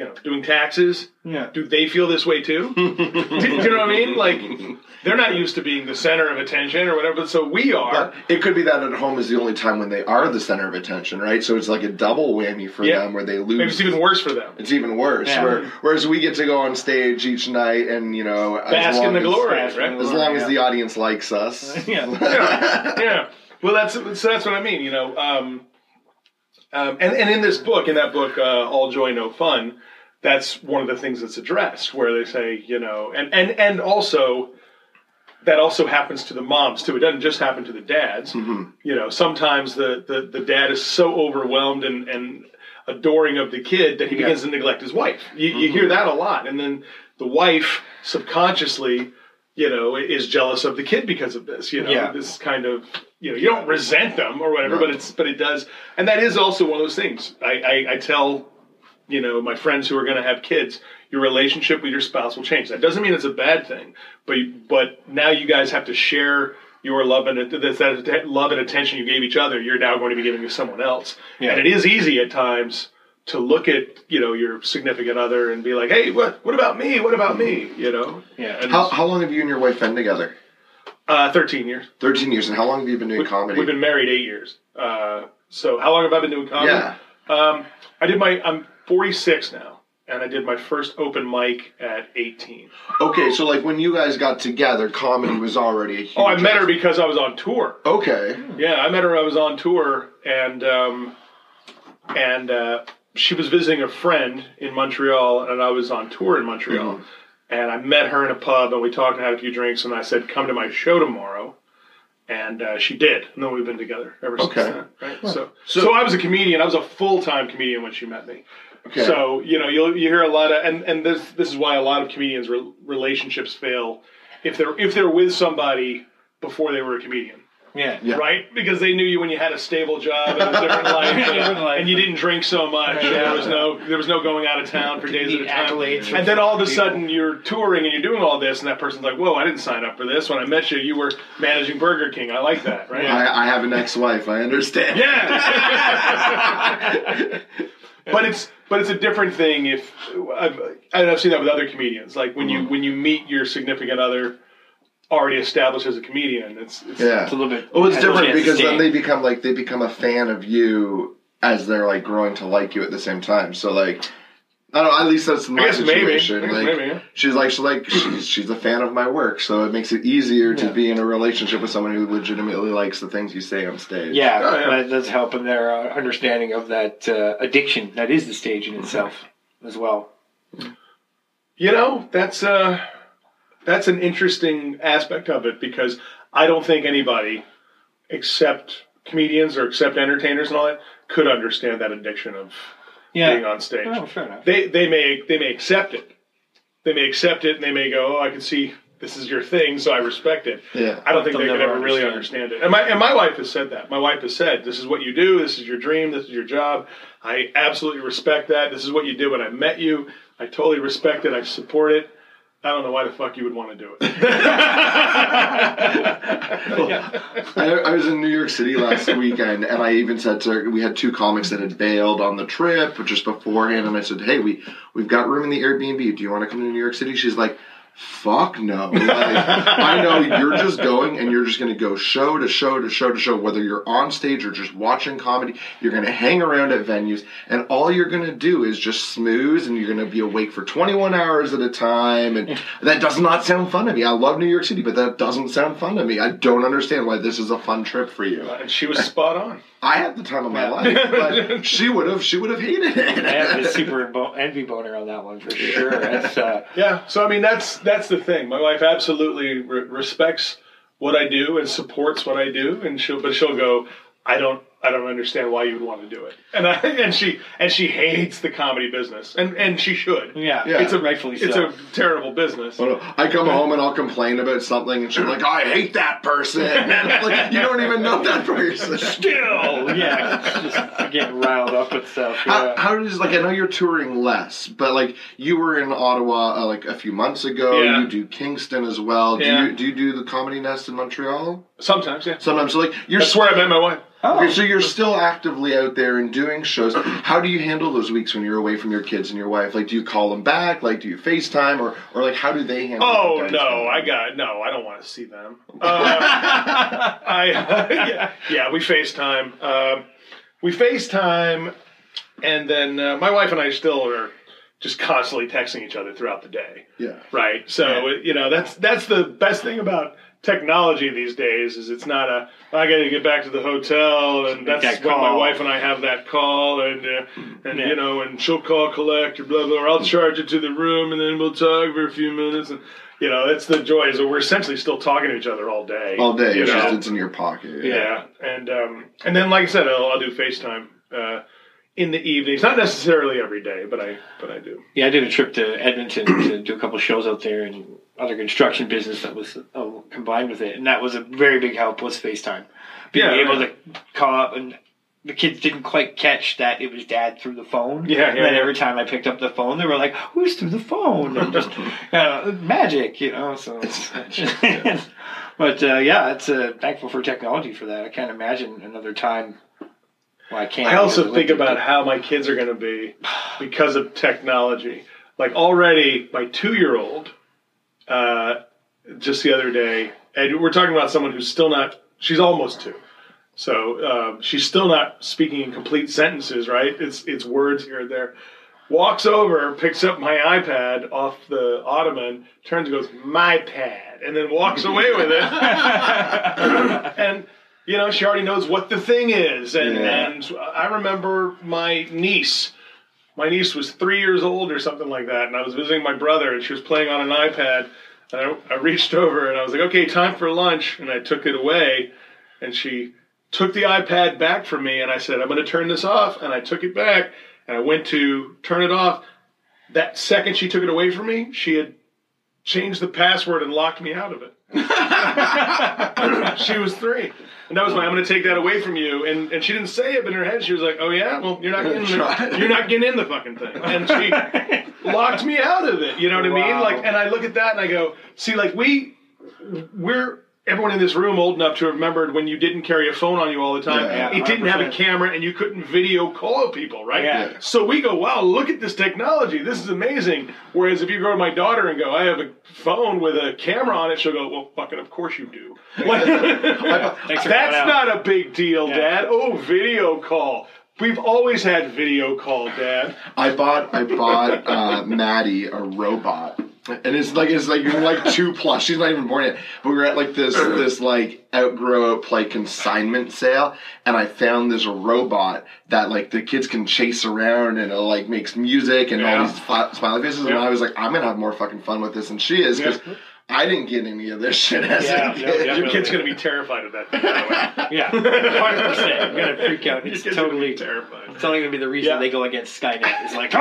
Speaker 4: you know, doing taxes,
Speaker 2: yeah.
Speaker 4: do they feel this way too? do, do you know what I mean? Like, they're not used to being the center of attention or whatever. So we are.
Speaker 1: But it could be that at home is the only time when they are the center of attention, right? So it's like a double whammy for
Speaker 4: Yeah.
Speaker 1: them where they lose.
Speaker 4: Maybe it's even worse for them.
Speaker 1: It's even worse.
Speaker 2: Yeah.
Speaker 1: Where, whereas we get to go on stage each night and, you know, as
Speaker 4: Bask in the glory,
Speaker 2: in
Speaker 4: right?
Speaker 1: As long as the audience likes us.
Speaker 2: Yeah.
Speaker 4: yeah, yeah. Well, that's so that's what I mean. You know, um, um, and and in this book, in that book, uh, All Joy No Fun, that's one of the things that's addressed, where they say, you know, and and and also that also happens to the moms too. It doesn't just happen to the dads.
Speaker 1: Mhm.
Speaker 4: You know, sometimes the, the the dad is so overwhelmed and and adoring of the kid that he
Speaker 2: Yeah.
Speaker 4: begins to neglect his wife. You, you hear that a lot, and then the wife subconsciously, you know, is jealous of the kid because of this. You know,
Speaker 2: Yeah.
Speaker 4: this kind of you know, you don't resent them or whatever,
Speaker 1: No.
Speaker 4: but it's but it does, and that is also one of those things. I I, I tell you know my friends who are going to have kids your relationship with your spouse will change that doesn't mean it's a bad thing but but now you guys have to share your love and that, love and attention you gave each other you're now going to be giving to someone else
Speaker 2: Yeah.
Speaker 4: and it is easy at times to look at you know your significant other and be like hey what what about me what about me you know
Speaker 2: Yeah.
Speaker 1: How, how long have you and your wife been together?
Speaker 4: uh, 13 years
Speaker 1: 13 years. And how long have you been doing
Speaker 4: We-
Speaker 1: comedy?
Speaker 4: we've been married eight years uh, so how long have i been doing comedy
Speaker 1: yeah.
Speaker 4: Um, I did my. I'm 46 now, and I did my first open mic at 18.
Speaker 1: Okay, so like when you guys got together, comedy was already a huge.
Speaker 4: Oh, I met her because I was on tour.
Speaker 1: Okay.
Speaker 4: Yeah, I met her. I was on tour, and um, and uh, she was visiting a friend in Montreal, and I was on tour in Montreal.
Speaker 1: Mhm.
Speaker 4: And I met her in a pub, and we talked and had a few drinks. And I said, "Come to my show tomorrow." And uh, she did, and then we've been together ever since
Speaker 1: Okay.
Speaker 4: then. Right. So,
Speaker 1: So-
Speaker 4: so, I was a comedian. I was a full time comedian when she met me.
Speaker 1: Okay.
Speaker 4: So you know you'll you hear a lot of and and this this is why a lot of comedians re- relationships fail if they're if they're with somebody before they were a comedian,
Speaker 2: yeah.
Speaker 1: Yeah.
Speaker 4: right? Because they knew you when you had a stable job and a different life, and, and you didn't drink so much. and
Speaker 2: Yeah.
Speaker 4: there was no there was no going out of town for days at a time. And then all of a sudden you're touring and you're doing all this, and that person's like, "Whoa, I didn't sign up for this." When I met you, you were managing Burger King. I like that, right?
Speaker 1: I, I have an ex-wife. I understand.
Speaker 4: Yeah. but it's but it's a different thing if I've and I've seen that with other comedians. Like when you mm-hmm. when you meet your significant other already established as a comedian, it's, it's
Speaker 1: Yeah.
Speaker 2: It's a little bit.
Speaker 1: Well, it's different because then they become like they become a fan of you as they're like growing to like you at the same time. So like, I don't know. At least that's my
Speaker 4: I guess maybe. I
Speaker 1: situation.
Speaker 4: guess
Speaker 1: like,
Speaker 4: maybe, yeah.
Speaker 1: she's like she's like she's she's a fan of my work, so it makes it easier to
Speaker 2: Yeah.
Speaker 1: be in a relationship with someone who legitimately likes the things you say on stage.
Speaker 2: Yeah,
Speaker 4: Oh, yeah.
Speaker 2: that does help in their uh, understanding of that uh, addiction that is the stage in itself as well.
Speaker 4: You know, that's uh that's an interesting aspect of it because I don't think anybody except comedians or except entertainers and all that could understand that addiction of being on stage.
Speaker 2: Oh, fair enough.
Speaker 4: they they may they may accept it. They may accept it and they may go, "Oh, I can see this is your thing, so I respect it."
Speaker 1: Yeah.
Speaker 4: I don't think
Speaker 2: They'll
Speaker 4: they could
Speaker 2: never
Speaker 4: ever really
Speaker 2: understand.
Speaker 4: understand it. And my and my wife has said that. My wife has said, "This is what you do. This is your dream. This is your job. I absolutely respect that. This is what you did when I met you. I totally respect it. I support it." I don't know why the fuck you would want to do it.
Speaker 1: I, I was in New York City last weekend, and I even said to her, we had two comics that had bailed on the trip just beforehand, and I said, "Hey, we we've got room in the Airbnb. Do you want to come to New York City?" She's like. Fuck no. Like, I know you're just going and you're just going to go show to show to show to show, whether you're on stage or just watching comedy. You're going to hang around at venues, and all you're going to do is just smooze, and you're going to be awake for 21 hours at a time. And that does not sound fun to me. I love New York City, but that doesn't sound fun to me. I don't understand why this is a fun trip for you.
Speaker 4: Uh, and she was spot on.
Speaker 1: I had the time of my
Speaker 2: Yeah.
Speaker 1: life, but she would have. She would have hated it.
Speaker 2: I have a super bo- envy boner on that one for sure. That's uh,
Speaker 4: Yeah. So I mean, that's that's the thing. My wife absolutely re- respects what I do and supports what I do, and she'll but she'll go. I don't I don't understand why you would want to do it. And I, and she and she hates the comedy business, and and she should.
Speaker 2: Yeah,
Speaker 1: Yeah.
Speaker 2: it's a rightfully so.
Speaker 4: It's a terrible business.
Speaker 1: Oh, no. I come home and I'll complain about something, and she's like, "I hate that person." And like, you don't even know that person.
Speaker 2: Still, yeah, just getting riled up with stuff.
Speaker 1: How,
Speaker 2: Yeah.
Speaker 1: how does like I know you're touring less, but like you were in Ottawa uh, like a few months ago.
Speaker 4: Yeah.
Speaker 1: You do Kingston as well. Do
Speaker 4: Yeah.
Speaker 1: you do you do the Comedy Nest in Montreal?
Speaker 4: Sometimes, yeah.
Speaker 1: Sometimes, so like you're
Speaker 4: That's where I met my wife.
Speaker 2: Oh.
Speaker 1: Okay, so you're still actively out there and doing shows. How do you handle those weeks when you're away from your kids and your wife? Like, do you call them back? Like, do you FaceTime or or like how do they handle?
Speaker 4: Oh no, I got no. I don't want to see them. Uh, I yeah, yeah, we FaceTime. Um, we FaceTime, and then uh, my wife and I still are just constantly texting each other throughout the day.
Speaker 1: yeah.
Speaker 4: Right. So you know that's that's the best thing about technology these days is it's not a I got to get back to the hotel and that's
Speaker 2: that
Speaker 4: when my wife and I have that call and uh, and
Speaker 2: Yeah.
Speaker 4: you know and she'll call collect or blah blah or I'll charge it to the room and then we'll talk for a few minutes and you know it's the joy is that we're essentially still talking to each other all day
Speaker 1: All day, it's
Speaker 4: know?
Speaker 1: just it's in your pocket.
Speaker 4: yeah and um and then like I said I'll, I'll do FaceTime uh, in the evenings not necessarily every day but I but I do
Speaker 2: Yeah, I did a trip to Edmonton to do a couple shows out there and other construction business that was uh, combined with it, and that was a very big help. Was FaceTime being
Speaker 4: Yeah,
Speaker 2: able
Speaker 4: yeah.
Speaker 2: to call up and. The kids didn't quite catch that it was dad through the phone.
Speaker 4: Yeah,
Speaker 2: And
Speaker 4: yeah,
Speaker 2: then every time I picked up the phone, they were like, "Who's through the phone?" And just uh, magic, you know. So, but uh, yeah, it's uh, thankful for technology for that. I can't imagine another time. Well, I can't.
Speaker 4: I also think about how my kids are going to be because of technology. Like already, my two-year-old, uh, just the other day, and we're talking about someone who's still not. She's almost two, so um, she's still not speaking in complete sentences. Right? It's it's words here and there. Walks over, picks up my iPad off the ottoman, turns and goes, "My pad," and then walks away with it. and you know she already knows what the thing is and
Speaker 1: Yeah.
Speaker 4: and i remember my niece my niece was three years old or something like that and i was visiting my brother and she was playing on an ipad I, I reached over and i was like okay time for lunch. And i took it away. And she took the ipad back from me and i said i'm going to turn this off. And i took it back and i went to turn it off. That second she took it away from me she had changed the password and locked me out of it. She was three. And that was my, I'm going to take that away from you. And and she didn't say it, but in her head she was like, oh yeah, well you're not getting the, you're not getting in the fucking thing. And she locked me out of it. You know what I mean? Like, and I look at that and I go, see, like we, we're everyone in this room old enough to have remembered when you didn't carry a phone on you all the time.
Speaker 1: Yeah,
Speaker 4: it didn't have a camera and you couldn't video call people, right?
Speaker 2: Yeah.
Speaker 4: So we go, wow, look at this technology. This is amazing. Whereas if you go to my daughter and go, I have a phone with a camera on it, she'll go, well, fucking, of course you do. Like,
Speaker 2: Thanks
Speaker 4: that's not a big deal,
Speaker 2: Yeah.
Speaker 4: Dad. Oh, video call. We've always had video call, Dad.
Speaker 1: I bought I bought uh, Maddie a robot, and it's like it's like you're like two plus. She's not even born yet. But we were at like this this like outgrow outplay consignment sale, and I found this robot that like the kids can chase around and it like makes music and
Speaker 4: Yeah.
Speaker 1: all these fla- smiley faces. And I was like, I'm gonna have more fucking fun with this than she is because. I didn't get any of this shit as
Speaker 2: Yeah,
Speaker 1: a
Speaker 2: yeah,
Speaker 1: kid.
Speaker 2: yeah.
Speaker 4: Your kid's going to be terrified of that. By the way.
Speaker 2: Yeah, hundred percent. You're gonna freak out.
Speaker 4: Your
Speaker 2: It's totally
Speaker 4: be terrified.
Speaker 2: It's only gonna be the reason
Speaker 4: Yeah.
Speaker 2: they go against Skynet. It's like, oh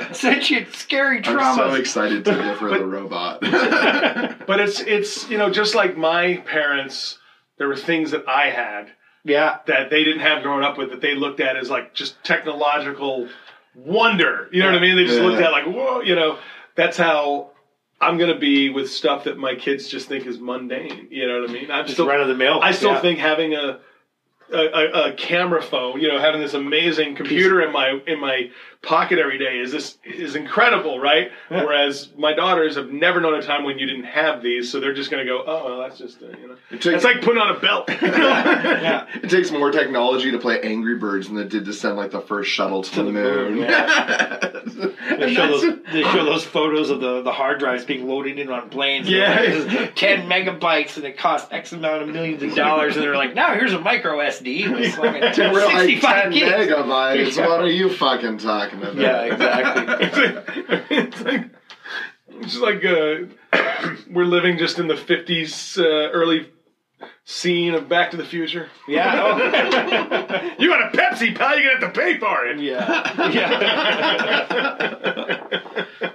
Speaker 2: no, sentient, scary trauma.
Speaker 1: I'm so excited to get for the robot.
Speaker 4: But it's it's you know just like my parents, there were things that I had
Speaker 2: yeah,
Speaker 4: that they didn't have growing up with that they looked at as like just technological wonder. You know what I mean? They just
Speaker 1: Yeah.
Speaker 4: looked at like whoa. You know that's how I'm gonna be with stuff that my kids just think is mundane. You know what I mean? I'm
Speaker 2: just
Speaker 4: still
Speaker 2: run of the mill.
Speaker 4: I still
Speaker 2: yeah.
Speaker 4: think having a a, a a camera phone, you know, having this amazing computer in my in my pocket every day is this is incredible, right?
Speaker 2: Yeah.
Speaker 4: Whereas my daughters have never known a time when you didn't have these, so they're just going to go, oh, well, that's just uh, you know,
Speaker 1: It takes-
Speaker 4: it's like putting on a belt.
Speaker 2: Yeah.
Speaker 1: It takes more technology to play Angry Birds than it did to send like the first shuttle to, the,
Speaker 2: the
Speaker 1: moon.
Speaker 2: moon, They show, those, they show those photos of the, the hard drives being loaded in on planes.
Speaker 4: Yeah.
Speaker 2: Like, "This is ten megabytes and it costs X amount of millions of dollars. And they're like, now here's a micro SD. It's fucking
Speaker 1: We're like
Speaker 2: 65
Speaker 1: ten
Speaker 2: gigs.
Speaker 1: megabytes.
Speaker 2: Yeah.
Speaker 1: What are you fucking talking about?
Speaker 2: Yeah, exactly.
Speaker 4: it's like it's just like uh, we're living just in the 50s, uh, early scene of Back to the Future?
Speaker 2: Yeah. Oh,
Speaker 4: You got a Pepsi, pal. You're gonna have to pay for it.
Speaker 2: yeah. Yeah.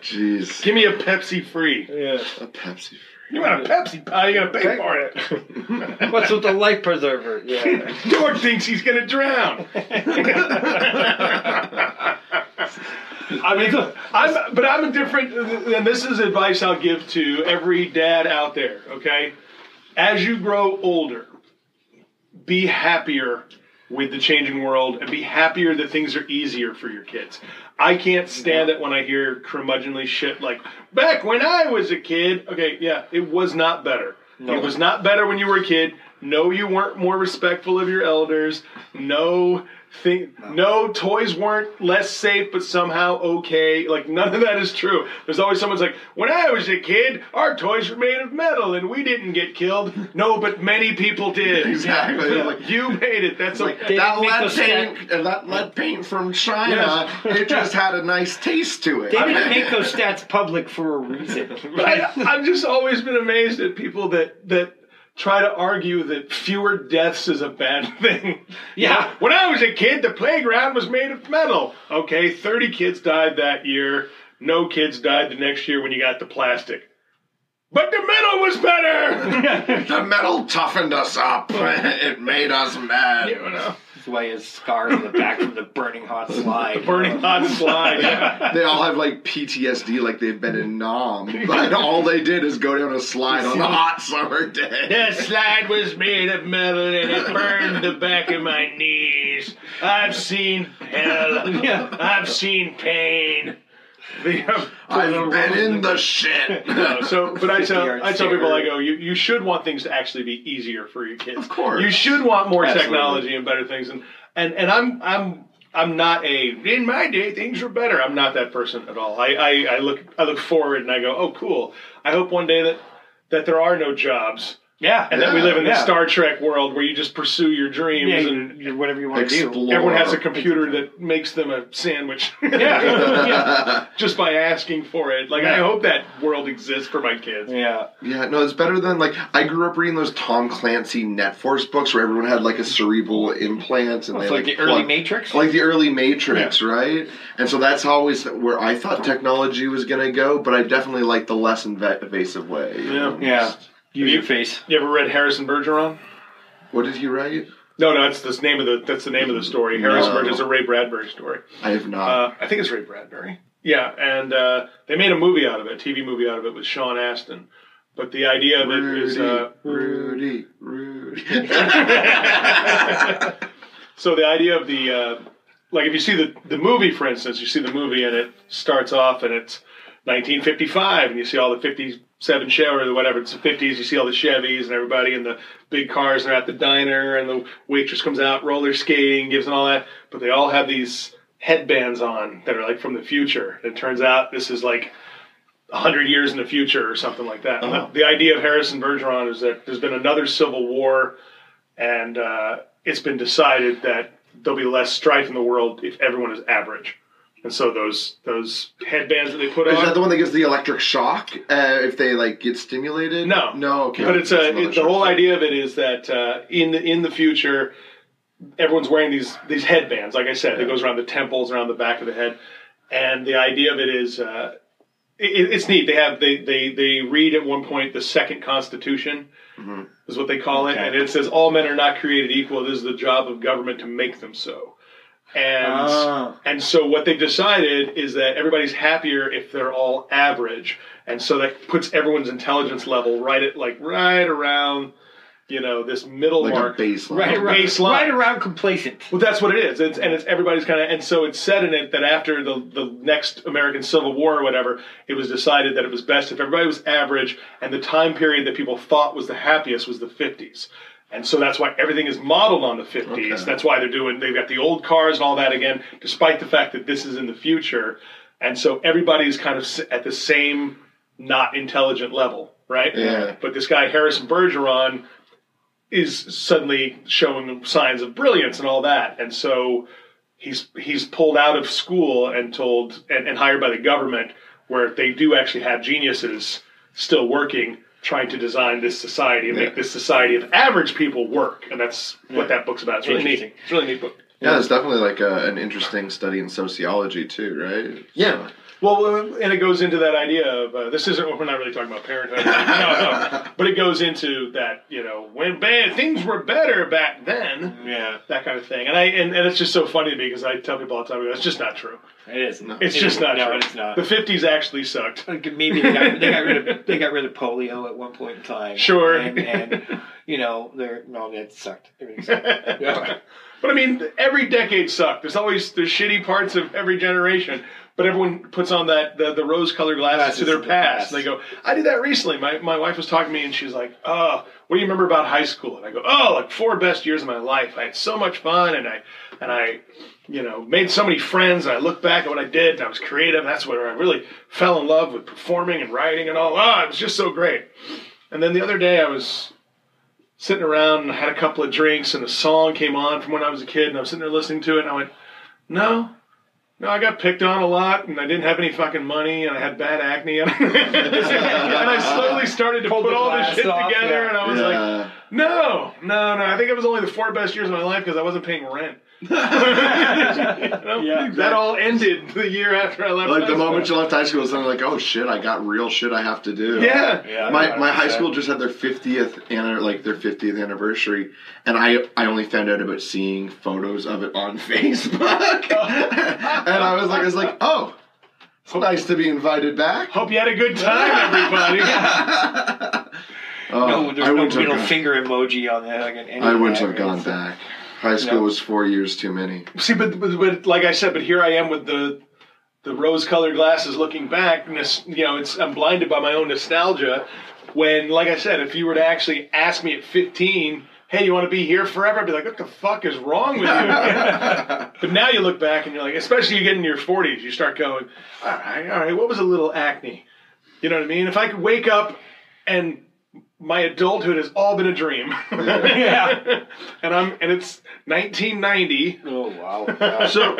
Speaker 1: Jeez.
Speaker 4: Give me a Pepsi free.
Speaker 2: yeah.
Speaker 1: A Pepsi.
Speaker 4: You want a Pepsi, pal? You gotta pay for it.
Speaker 2: What's with the life preserver? Yeah.
Speaker 4: George thinks he's gonna drown. I mean, I'm, but I'm a different, and this is advice I'll give to every dad out there. Okay, as you grow older, be happier with the changing world, and be happier that things are easier for your kids. I can't stand it when I hear curmudgeonly shit like back when I was a kid. Okay, yeah, it was not better.
Speaker 2: No.
Speaker 4: It was not better when you were a kid. No, you weren't more respectful of your elders. No, thing, no. toys weren't less safe, but somehow okay. Like none of that is true. There's always someone's like, when I was a kid, our toys were made of metal and we didn't get killed. No, but many people did.
Speaker 1: Exactly.
Speaker 4: Yeah,
Speaker 1: Like-
Speaker 4: you made it. That's
Speaker 1: Like
Speaker 4: like
Speaker 1: that lead paint, uh, that lead paint from China. It just had a nice taste to it.
Speaker 2: They didn't make those stats public for a reason.
Speaker 4: But I, I've just always been amazed at people that that try to argue that fewer deaths is a bad thing. You
Speaker 2: Yeah.
Speaker 4: know, when I was a kid, the playground was made of metal. Okay, 30 kids died that year. No kids died the next year when you got the plastic. But the metal was better.
Speaker 1: The metal toughened us up. it made us mad.
Speaker 4: you know,
Speaker 2: That's why he has scars on the back from the burning hot slide.
Speaker 4: burning hot slide. Yeah.
Speaker 1: They all have like PTSD, like they've been in Nam, but all they did is go down a slide on a hot summer day.
Speaker 4: That slide was made of metal and it burned the back of my knees. I've seen hell.
Speaker 2: Yeah.
Speaker 4: I've seen pain. The, um,
Speaker 1: I've been in the shit.
Speaker 4: no, so, but I tell I tell people. I go, you, you should want things to actually be easier for your kids.
Speaker 1: Of course.
Speaker 4: you should want more
Speaker 2: Absolutely.
Speaker 4: technology and better things. And and and I'm I'm I'm not a in my day things were better. I'm not that person at all. I I, I look I look forward and I go, oh cool. I hope one day that that there are no jobs
Speaker 2: Yeah.
Speaker 4: and that we live in the
Speaker 2: yeah.
Speaker 4: Star Trek world where you just pursue your dreams
Speaker 2: Yeah,
Speaker 4: and
Speaker 2: you, you, whatever you want to do.
Speaker 4: Everyone has a computer that makes them a sandwich.
Speaker 2: Yeah. yeah.
Speaker 4: just by asking for it. Like I hope that world exists for my kids.
Speaker 2: Yeah.
Speaker 1: Yeah, no, it's better than like I grew up reading those Tom Clancy Net Force books where everyone had like a cerebral implant and
Speaker 2: It's
Speaker 1: they
Speaker 2: like the early
Speaker 1: plug-
Speaker 2: Matrix.
Speaker 1: like the early Matrix, right? And so that's always where I thought technology was going to go, but I definitely like the less inv- invasive way.
Speaker 4: Yeah.
Speaker 1: know?
Speaker 2: yeah. Use
Speaker 4: You-
Speaker 2: your face.
Speaker 4: You ever read Harrison Bergeron?
Speaker 1: What did he write?
Speaker 4: No, no, that's the name of the that's the name of the story. Harrison
Speaker 1: No.
Speaker 4: Bergeron is a Ray Bradbury story.
Speaker 1: I have not.
Speaker 4: Uh, I think it's Ray Bradbury. Yeah, and uh, they made a movie out of it, a TV movie out of it with Sean Astin. But the idea of it is, uh,
Speaker 1: Rudy, Rudy.
Speaker 4: so the idea of the uh, like if you see the the movie, for instance, you see the movie and it starts off and it's 1955, and you see all the 57 Chevy or whatever it's the 50s. You see all the Chevys and everybody in the big cars. And they're at the diner, and the waitress comes out roller skating, gives them all that, but they all have these headbands on that are like from the future. It turns out this is like. 100 years in the future or something like that. And
Speaker 1: Oh.
Speaker 4: The, the idea of Harrison Bergeron is that there's been another civil war and uh, it's been decided that there'll be less strife in the world if everyone is average. And so those those headbands that they put
Speaker 1: Is
Speaker 4: on, is
Speaker 1: that the one that gives the electric shock uh, if they like get stimulated?
Speaker 4: No.
Speaker 1: no. Okay,
Speaker 4: but it's a it, the whole idea of it is that uh, in the in the future, everyone's wearing these these headbands. Like I said, it goes around the temples, around the back of the head, and the idea of it is. Uh, it, it's neat. They have they, they they read at one point the second Constitution
Speaker 1: Mhm.
Speaker 4: is what they call it, and it says all men are not created equal. This is the job of government to make them so. And
Speaker 2: Ah.
Speaker 4: and so what they've decided is that everybody's happier if they're all average, and so that puts everyone's intelligence level right at like right around, you know, this middle
Speaker 1: like
Speaker 4: mark.
Speaker 1: a baseline.
Speaker 2: Right around,
Speaker 4: Baseline.
Speaker 2: right around complacent.
Speaker 4: Well, that's what it is, it's, and it's everybody's kind of, and so it's said in it that after the the next American Civil War or whatever, it was decided that it was best if everybody was average, and the time period that people thought was the happiest was the fifties. And so that's why everything is modeled on the 50s.
Speaker 1: Okay.
Speaker 4: That's why they're doing, they've got the old cars and all that again, despite the fact that this is in the future. And so everybody's kind of at the same not intelligent level, right?
Speaker 1: Yeah.
Speaker 4: But this guy, Harrison Bergeron, is suddenly showing signs of brilliance and all that. And so he's he's pulled out of school and told and, and hired by the government where they do actually have geniuses still working trying to design this society and
Speaker 1: Yeah.
Speaker 4: make this society of average people work, and that's what that book's about. It's really neat. It's a really neat book.
Speaker 1: Yeah, it's definitely like a, an interesting study in sociology too, right?
Speaker 4: Yeah. Well, and it goes into that idea of uh, this isn't we're not really talking about parenthood, no, no, but it goes into that you know when bad things were better back then,
Speaker 2: Yeah,
Speaker 4: that kind of thing, and I and, and it's just so funny to me because I tell people all the time, it's just not true.
Speaker 2: it is.
Speaker 4: It's just not
Speaker 2: no,
Speaker 4: true.
Speaker 2: it's not.
Speaker 4: The fifties actually sucked.
Speaker 2: Maybe they got, they got rid of they got rid of polio at one point in time.
Speaker 4: Sure.
Speaker 2: and, and you know they're no, that sucked. Everything sucked. Yeah.
Speaker 4: But I mean, every decade sucked. There's always there's shitty parts of every generation. But everyone puts on that the, the rose colored glasses,
Speaker 2: Glasses
Speaker 4: to their
Speaker 2: the
Speaker 4: past. And they go, I did that recently. My my wife was talking to me and she's like, Oh, what do you remember about high school? And I go, Oh, like four best years of my life. I had so much fun and I and I you know, made so many friends. And I look back at what I did, and I was creative. That's where I really fell in love with performing and writing and all. Ah, it was just so great. And then the other day, I was sitting around and I had a couple of drinks, and a song came on from when I was a kid, and I was sitting there listening to it, and I went, "No, no, I got picked on a lot, and I didn't have any fucking money, and I had bad acne, and, and I slowly started to
Speaker 2: Pulled
Speaker 4: put all this shit
Speaker 2: off,
Speaker 4: together,
Speaker 2: yeah.
Speaker 4: and I was like." No, no, no. I think it was only the four best years of my life because I wasn't paying rent. You know?
Speaker 2: Yeah,
Speaker 4: That all ended the year after I left.
Speaker 1: like the
Speaker 4: high
Speaker 1: moment you left high school, it's then like, oh shit, I got real shit I have to do.
Speaker 4: Yeah.
Speaker 2: Yeah,
Speaker 1: My, my high school just had their 50th anni- like their 50th anniversary and I I only found out about seeing photos of it on Facebook and I was like I was like oh it's nice to be invited back
Speaker 4: Hope you had a good time, everybody.
Speaker 1: oh,
Speaker 2: no, there's
Speaker 1: I
Speaker 2: no
Speaker 1: wouldn't have
Speaker 2: middle
Speaker 1: gone,
Speaker 2: finger emoji on that. Like,
Speaker 1: I wouldn't have gone
Speaker 2: right?
Speaker 1: back high school
Speaker 2: No.
Speaker 1: was four years too many
Speaker 4: See, but, but but like I said, but here I am with the the rose-colored glasses, looking back. And this, you know, it's I'm blinded by my own nostalgia. When, like I said, if you were to actually ask me at 15, "Hey, you want to be here forever?" I'd be like, "What the fuck is wrong with you?" but now you look back and you're like, especially you get in your 40s, you start going, "All right, all right, what was a little acne?" You know what I mean? If I could wake up and my adulthood has all been a dream.
Speaker 2: Yeah.
Speaker 4: and I'm and it's 1990.
Speaker 2: Oh wow.
Speaker 1: so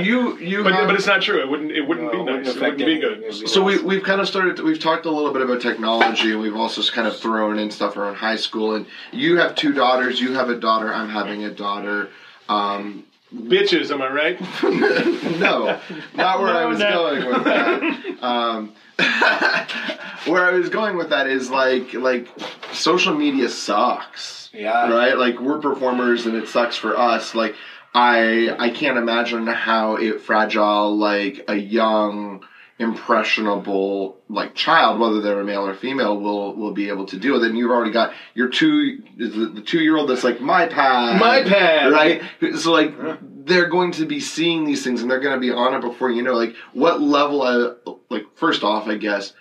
Speaker 1: you you
Speaker 4: But,
Speaker 1: have,
Speaker 4: but it's not true. It wouldn't. It wouldn't
Speaker 2: No,
Speaker 4: be
Speaker 2: it wouldn't
Speaker 4: nice. It wouldn't be good.
Speaker 2: It'd be-
Speaker 1: So we, we've kind of started, we've talked a little bit about technology and we've also kind of thrown in stuff around high school. And you have two daughters, you have a daughter, I'm having a daughter. Um,
Speaker 4: Bitches, am I right?
Speaker 1: no, not where I was
Speaker 2: no.
Speaker 1: going with that. Um, where I was going with that is like, like social media sucks.
Speaker 2: Yeah.
Speaker 1: Right? Like we're performers and it sucks for us. Like I, I can't imagine how it fragile like a young impressionable like child, whether they're a male or female, will will be able to do it. And you've already got your two the, the two year old that's like my pad,
Speaker 4: My pad.
Speaker 1: right? So like they're going to be seeing these things and they're going to be on it before you know. Like what level? Of, like first off, I guess.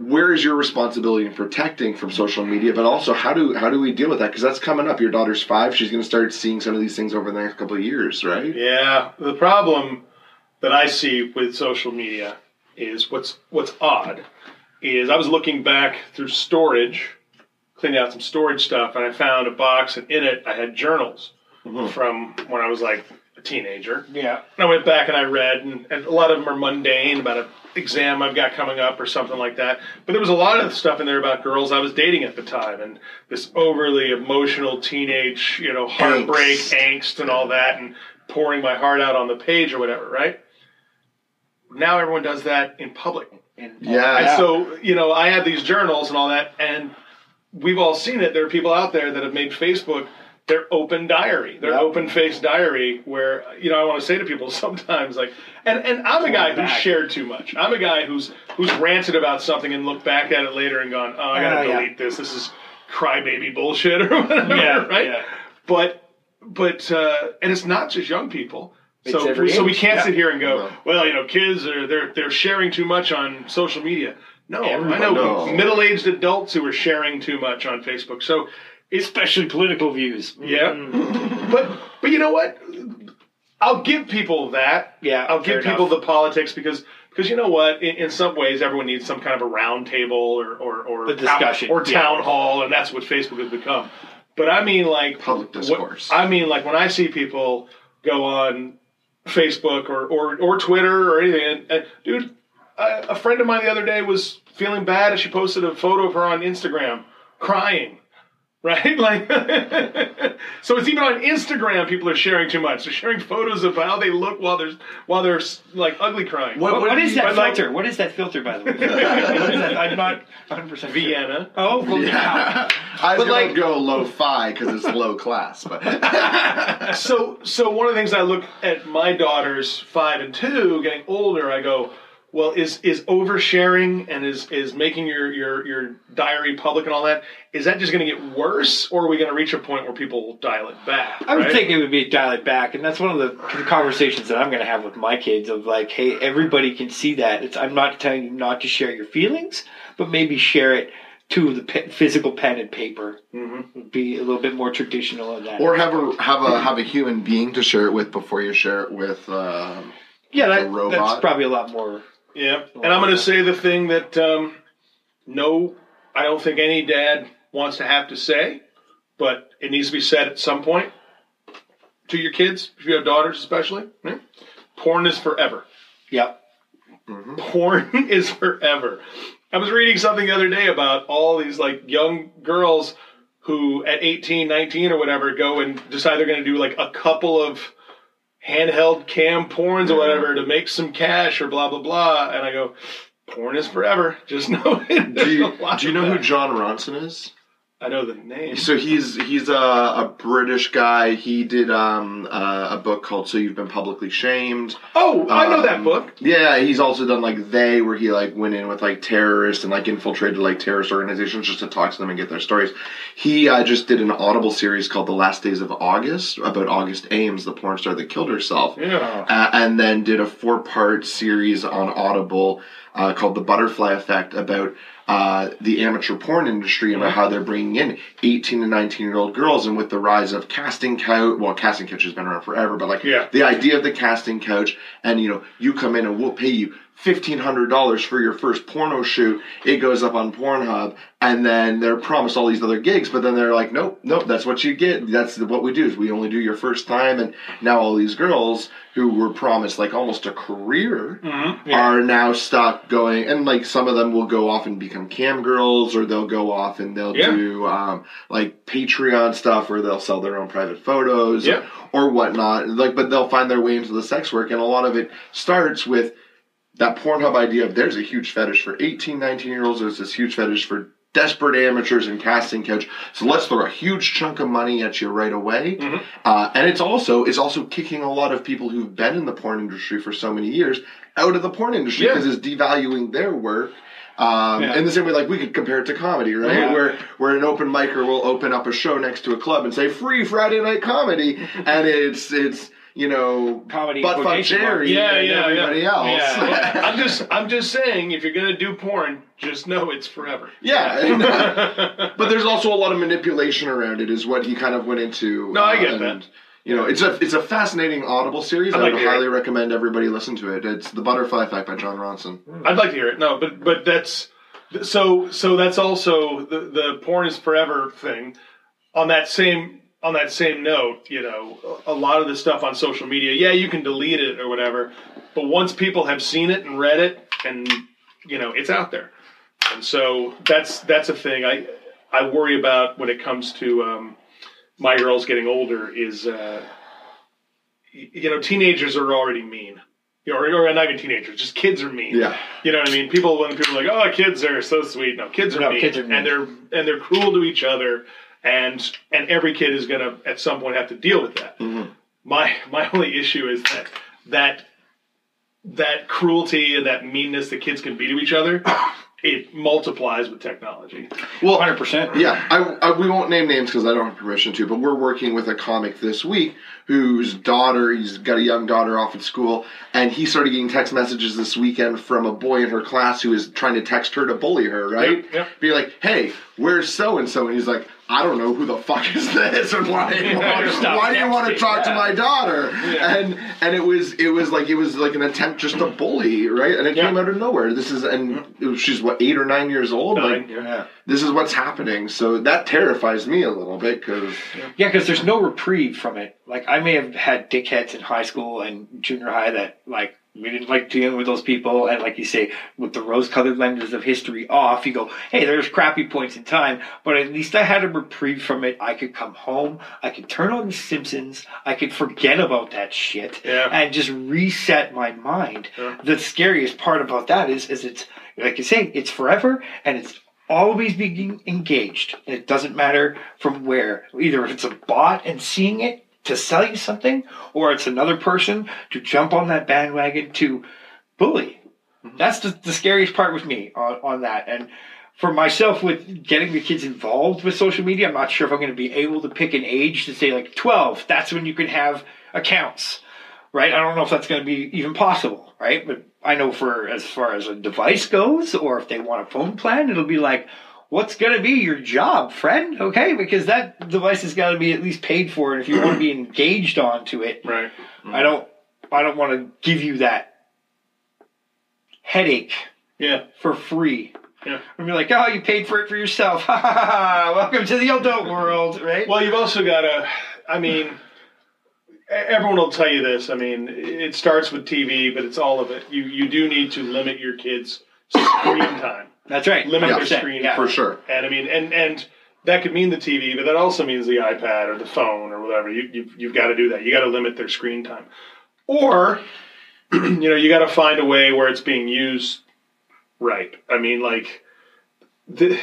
Speaker 1: Where is your responsibility in protecting from social media, but also how do how do we deal with that? Because that's coming up. Your daughter's five; she's going to start seeing some of these things over the next couple of years, right?
Speaker 4: Yeah. The problem that I see with social media is what's what's odd is I was looking back through storage, cleaning out some storage stuff, and I found a box, and in it I had journals mm-hmm. from when I was like a teenager.
Speaker 2: Yeah.
Speaker 4: And I went back and I read, and, and a lot of them are mundane about an exam I've got coming up or something like that. But there was a lot of stuff in there about girls I was dating at the time, and this overly emotional teenage, you know, heartbreak,
Speaker 1: Angst.
Speaker 4: angst, and all that, and pouring my heart out on the page or whatever, right? Now everyone does that in public.
Speaker 2: And,
Speaker 1: Yeah.
Speaker 4: And so, you know, I have these journals and all that, and we've all seen it. There are people out there that have made Facebook their open diary, their
Speaker 2: Yep.
Speaker 4: open face diary, where, you know, I want to say to people sometimes, like, and, and I'm a guy who's shared too much. I'm a guy who's who's ranted about something and looked back at it later and gone, oh, I got to
Speaker 2: Oh, yeah.
Speaker 4: delete this. This is crybaby bullshit or whatever,
Speaker 2: Yeah,
Speaker 4: right?
Speaker 2: yeah.
Speaker 4: But, but, uh, and it's not just young people.
Speaker 2: It's
Speaker 4: So, so we can't
Speaker 2: yeah.
Speaker 4: sit here and go, well, you know, kids are they're they're sharing too much on social media. No, I know
Speaker 1: knows.
Speaker 4: middle-aged adults who are sharing too much on Facebook. So,
Speaker 2: especially political views. Mm-hmm.
Speaker 4: yeah, but but you know what? I'll give people that.
Speaker 2: Yeah,
Speaker 4: I'll give people
Speaker 2: enough.
Speaker 4: the politics because because you know what? In, in some ways, everyone needs some kind of a round table or or or,
Speaker 2: The discussion,
Speaker 4: or
Speaker 2: yeah.
Speaker 4: town hall, and that's what Facebook has become. But I mean, like
Speaker 1: Public
Speaker 4: what-
Speaker 1: discourse.
Speaker 4: I mean, like when I see people go on Facebook or or, or Twitter or anything, and, and dude, a, a friend of mine the other day was feeling bad, and she posted a photo of her on Instagram crying. Right, like, so it's even on Instagram. People are sharing too much. They're sharing photos of how they look while they're while they're like ugly crying.
Speaker 1: What-
Speaker 2: What, what
Speaker 1: do
Speaker 2: is
Speaker 1: you-
Speaker 2: that
Speaker 4: but like-
Speaker 2: filter? what is that filter, by the way? what is that? I'm not 100 percent
Speaker 4: Vienna.
Speaker 2: Oh, well,
Speaker 1: Yeah. I was
Speaker 4: But,
Speaker 1: gonna
Speaker 4: like-
Speaker 1: go low fi because it's low class, but
Speaker 4: so so one of the things I look at my daughters five and two getting older, I go, well, is is oversharing and is is making your your your diary public and all that? Is that just going to get worse, or are we going to reach a point where people will dial it back?
Speaker 2: I would
Speaker 4: right?
Speaker 2: think it would be dial it back, and that's one of the conversations that I'm going to have with my kids. Of like, hey, everybody can see that. It's, I'm not telling you not to share your feelings, but maybe share it to the pe- physical pen and paper.
Speaker 4: Mhm.
Speaker 2: Be a little bit more traditional in that.
Speaker 1: or have a have a have a human being to share it with before you share it with. Uh,
Speaker 2: yeah,
Speaker 1: a
Speaker 2: that,
Speaker 1: robot.
Speaker 2: that's probably a lot more.
Speaker 4: Yeah, and I'm going to say the thing that um, no, I don't think any dad wants to have to say, but it needs to be said at some point to your kids, if you have daughters especially. hmm? Porn is forever.
Speaker 2: Yep.
Speaker 4: Porn is forever. I was reading something the other day about all these like young girls who at 18, 19 or whatever go and decide they're going to do like a couple of handheld cam porns or mm-hmm. whatever to make some cash or blah blah blah and I go porn is forever. Just know it.
Speaker 1: do you, do you know who. Jon Ronson is?
Speaker 4: I know the name.
Speaker 1: So he's he's a, a British guy. He did um, uh, a book called "So You've Been Publicly Shamed."
Speaker 4: Oh, I know that
Speaker 1: Um,
Speaker 4: book.
Speaker 1: Yeah, he's also done like They, where he like went in with like terrorists and like infiltrated like terrorist organizations just to talk to them and get their stories. He uh, just did an Audible series called "The Last Days of August" about August Ames, the porn star that killed herself.
Speaker 4: Yeah.
Speaker 1: Uh, and then did a four part series on Audible uh, called The Butterfly Effect about uh, the amateur porn industry and about how they're bringing in 18 and 19 year old girls. And with the rise of casting couch, well, casting couch has been around forever, but like
Speaker 4: Yeah.
Speaker 1: the idea of the casting couch, and you know, you come in and we'll pay you. $1,500 for your first porno shoot. It goes up on Pornhub, and then they're promised all these other gigs, but then they're like, nope, nope, that's what you get. That's what we do is we only do your first time. And now all these girls who were promised like almost a career
Speaker 4: Mhm.
Speaker 1: are now stuck going, and like some of them will go off and become cam girls, or they'll go off and they'll
Speaker 4: Yeah.
Speaker 1: do um, like Patreon stuff where they'll sell their own private photos
Speaker 4: Yeah.
Speaker 1: or whatnot. Like, but they'll find their way into the sex work, and a lot of it starts with that Pornhub idea of there's a huge fetish for 18, 19 year olds. There's this huge fetish for desperate amateurs and casting couch. So let's throw a huge chunk of money at you right away.
Speaker 4: Mhm.
Speaker 1: Uh, and it's also it's also kicking a lot of people who've been in the porn industry for so many years out of the porn industry
Speaker 4: Yeah.
Speaker 1: because it's devaluing their work. Um,
Speaker 2: Yeah.
Speaker 1: In the same way, like we could compare it to comedy, right?
Speaker 2: Yeah.
Speaker 1: Where where an open micer will open up a show next to a club and say free Friday night comedy, and it's it's you know
Speaker 2: Comedy
Speaker 1: but fuck. Jerry
Speaker 4: Yeah,
Speaker 1: and
Speaker 4: yeah,
Speaker 1: everybody
Speaker 4: yeah.
Speaker 1: else.
Speaker 2: Yeah.
Speaker 4: I'm just I'm just saying if you're gonna do porn, just know it's forever.
Speaker 1: Yeah, and, uh, but there's also a lot of manipulation around it, is what he kind of went into.
Speaker 4: No, I get
Speaker 1: and,
Speaker 4: that.
Speaker 1: You know, it's a it's a fascinating Audible series.
Speaker 4: I'd
Speaker 1: I
Speaker 4: like
Speaker 1: would highly recommend everybody listen to it. It's The Butterfly Effect by Jon Ronson.
Speaker 4: I'd like to hear it. No, but but that's so so that's also the the porn is forever thing. On that same on that same note, you know, a lot of the stuff on social media, yeah, you can delete it or whatever, but once people have seen it and read it, and you know, it's out there, and so that's that's a thing I I worry about when it comes to um, my girls getting older. Is uh, you know, teenagers are already mean. You know, or, or not even teenagers, just kids are mean.
Speaker 1: Yeah.
Speaker 4: You know what I mean? People when people are like, "Oh, kids are so sweet." No, kids are,
Speaker 2: No,
Speaker 4: mean,
Speaker 2: kids are mean.
Speaker 4: and they're and they're cruel to each other, and and every kid is gonna at some point have to deal with that.
Speaker 1: Mhm.
Speaker 4: My my only issue is that that that cruelty and that meanness that kids can be to each other, it multiplies with technology.
Speaker 1: Well,
Speaker 2: 100%.
Speaker 1: Yeah, I, I, we won't name names because I don't have permission to, but we're working with a comic this week whose daughter, he's got a young daughter off at school, and he started getting text messages this weekend from a boy in her class who is trying to text her to bully her, right?
Speaker 4: Yep, yep.
Speaker 1: Be like, hey, where's so and so? And he's like, I don't know who the fuck is this, and why, why, why do you want to talk to my daughter?
Speaker 4: Yeah.
Speaker 1: And and it was it was like it was like an attempt just to bully, right? And it
Speaker 4: Yeah.
Speaker 1: came out of nowhere. This is and was, she's what eight or nine years old,
Speaker 4: Nine,
Speaker 1: like
Speaker 2: Yeah.
Speaker 1: this is what's happening. So that terrifies me a little bit because
Speaker 2: Yeah, because there's no reprieve from it. Like I may have had dickheads in high school and junior high that like We didn't like dealing with those people, and like you say, with the rose-colored lenses of history off, you go, "Hey, there's crappy points in time, but at least I had a reprieve from it. I could come home, I could turn on The Simpsons, I could forget about that shit,
Speaker 4: Yeah.
Speaker 2: and just reset my mind."
Speaker 4: Yeah.
Speaker 2: The scariest part about that is, is it's like you say, it's forever, and it's always being engaged. And it doesn't matter from where. Either if it's a bot and seeing it to sell you something, or it's another person to jump on that bandwagon to bully. Mm-hmm. That's the, the scariest part with me on, on that. And for myself, with getting the kids involved with social media, I'm not sure if I'm going to be able to pick an age to say, like, 12, that's when you can have accounts, right? I don't know if that's going to be even possible, right? But I know for as far as a device goes, or if they want a phone plan, it'll be like, what's going to be your job, friend? Okay, because that device has got to be at least paid for, and if you want to be engaged onto it,
Speaker 4: Right.
Speaker 2: I mm. don't, I don't want to give you that headache
Speaker 4: Yeah.
Speaker 2: for free.
Speaker 4: Yeah.
Speaker 2: And be like, oh, you paid for it for yourself. Welcome to the adult world, right?
Speaker 4: Well, you've also got to. I mean, everyone will tell you this. I mean, it starts with TV, but it's all of it. You you do need to limit your kids' screen time.
Speaker 2: That's right.
Speaker 4: Limit their
Speaker 2: 100%,
Speaker 4: screen
Speaker 2: yeah.
Speaker 1: for sure.
Speaker 4: And I mean, and and that could mean the TV, but that also means the iPad or the phone or whatever. You, you you've got to do that. You got to limit their screen time, or you know, you got to find a way where it's being used right. I mean, like the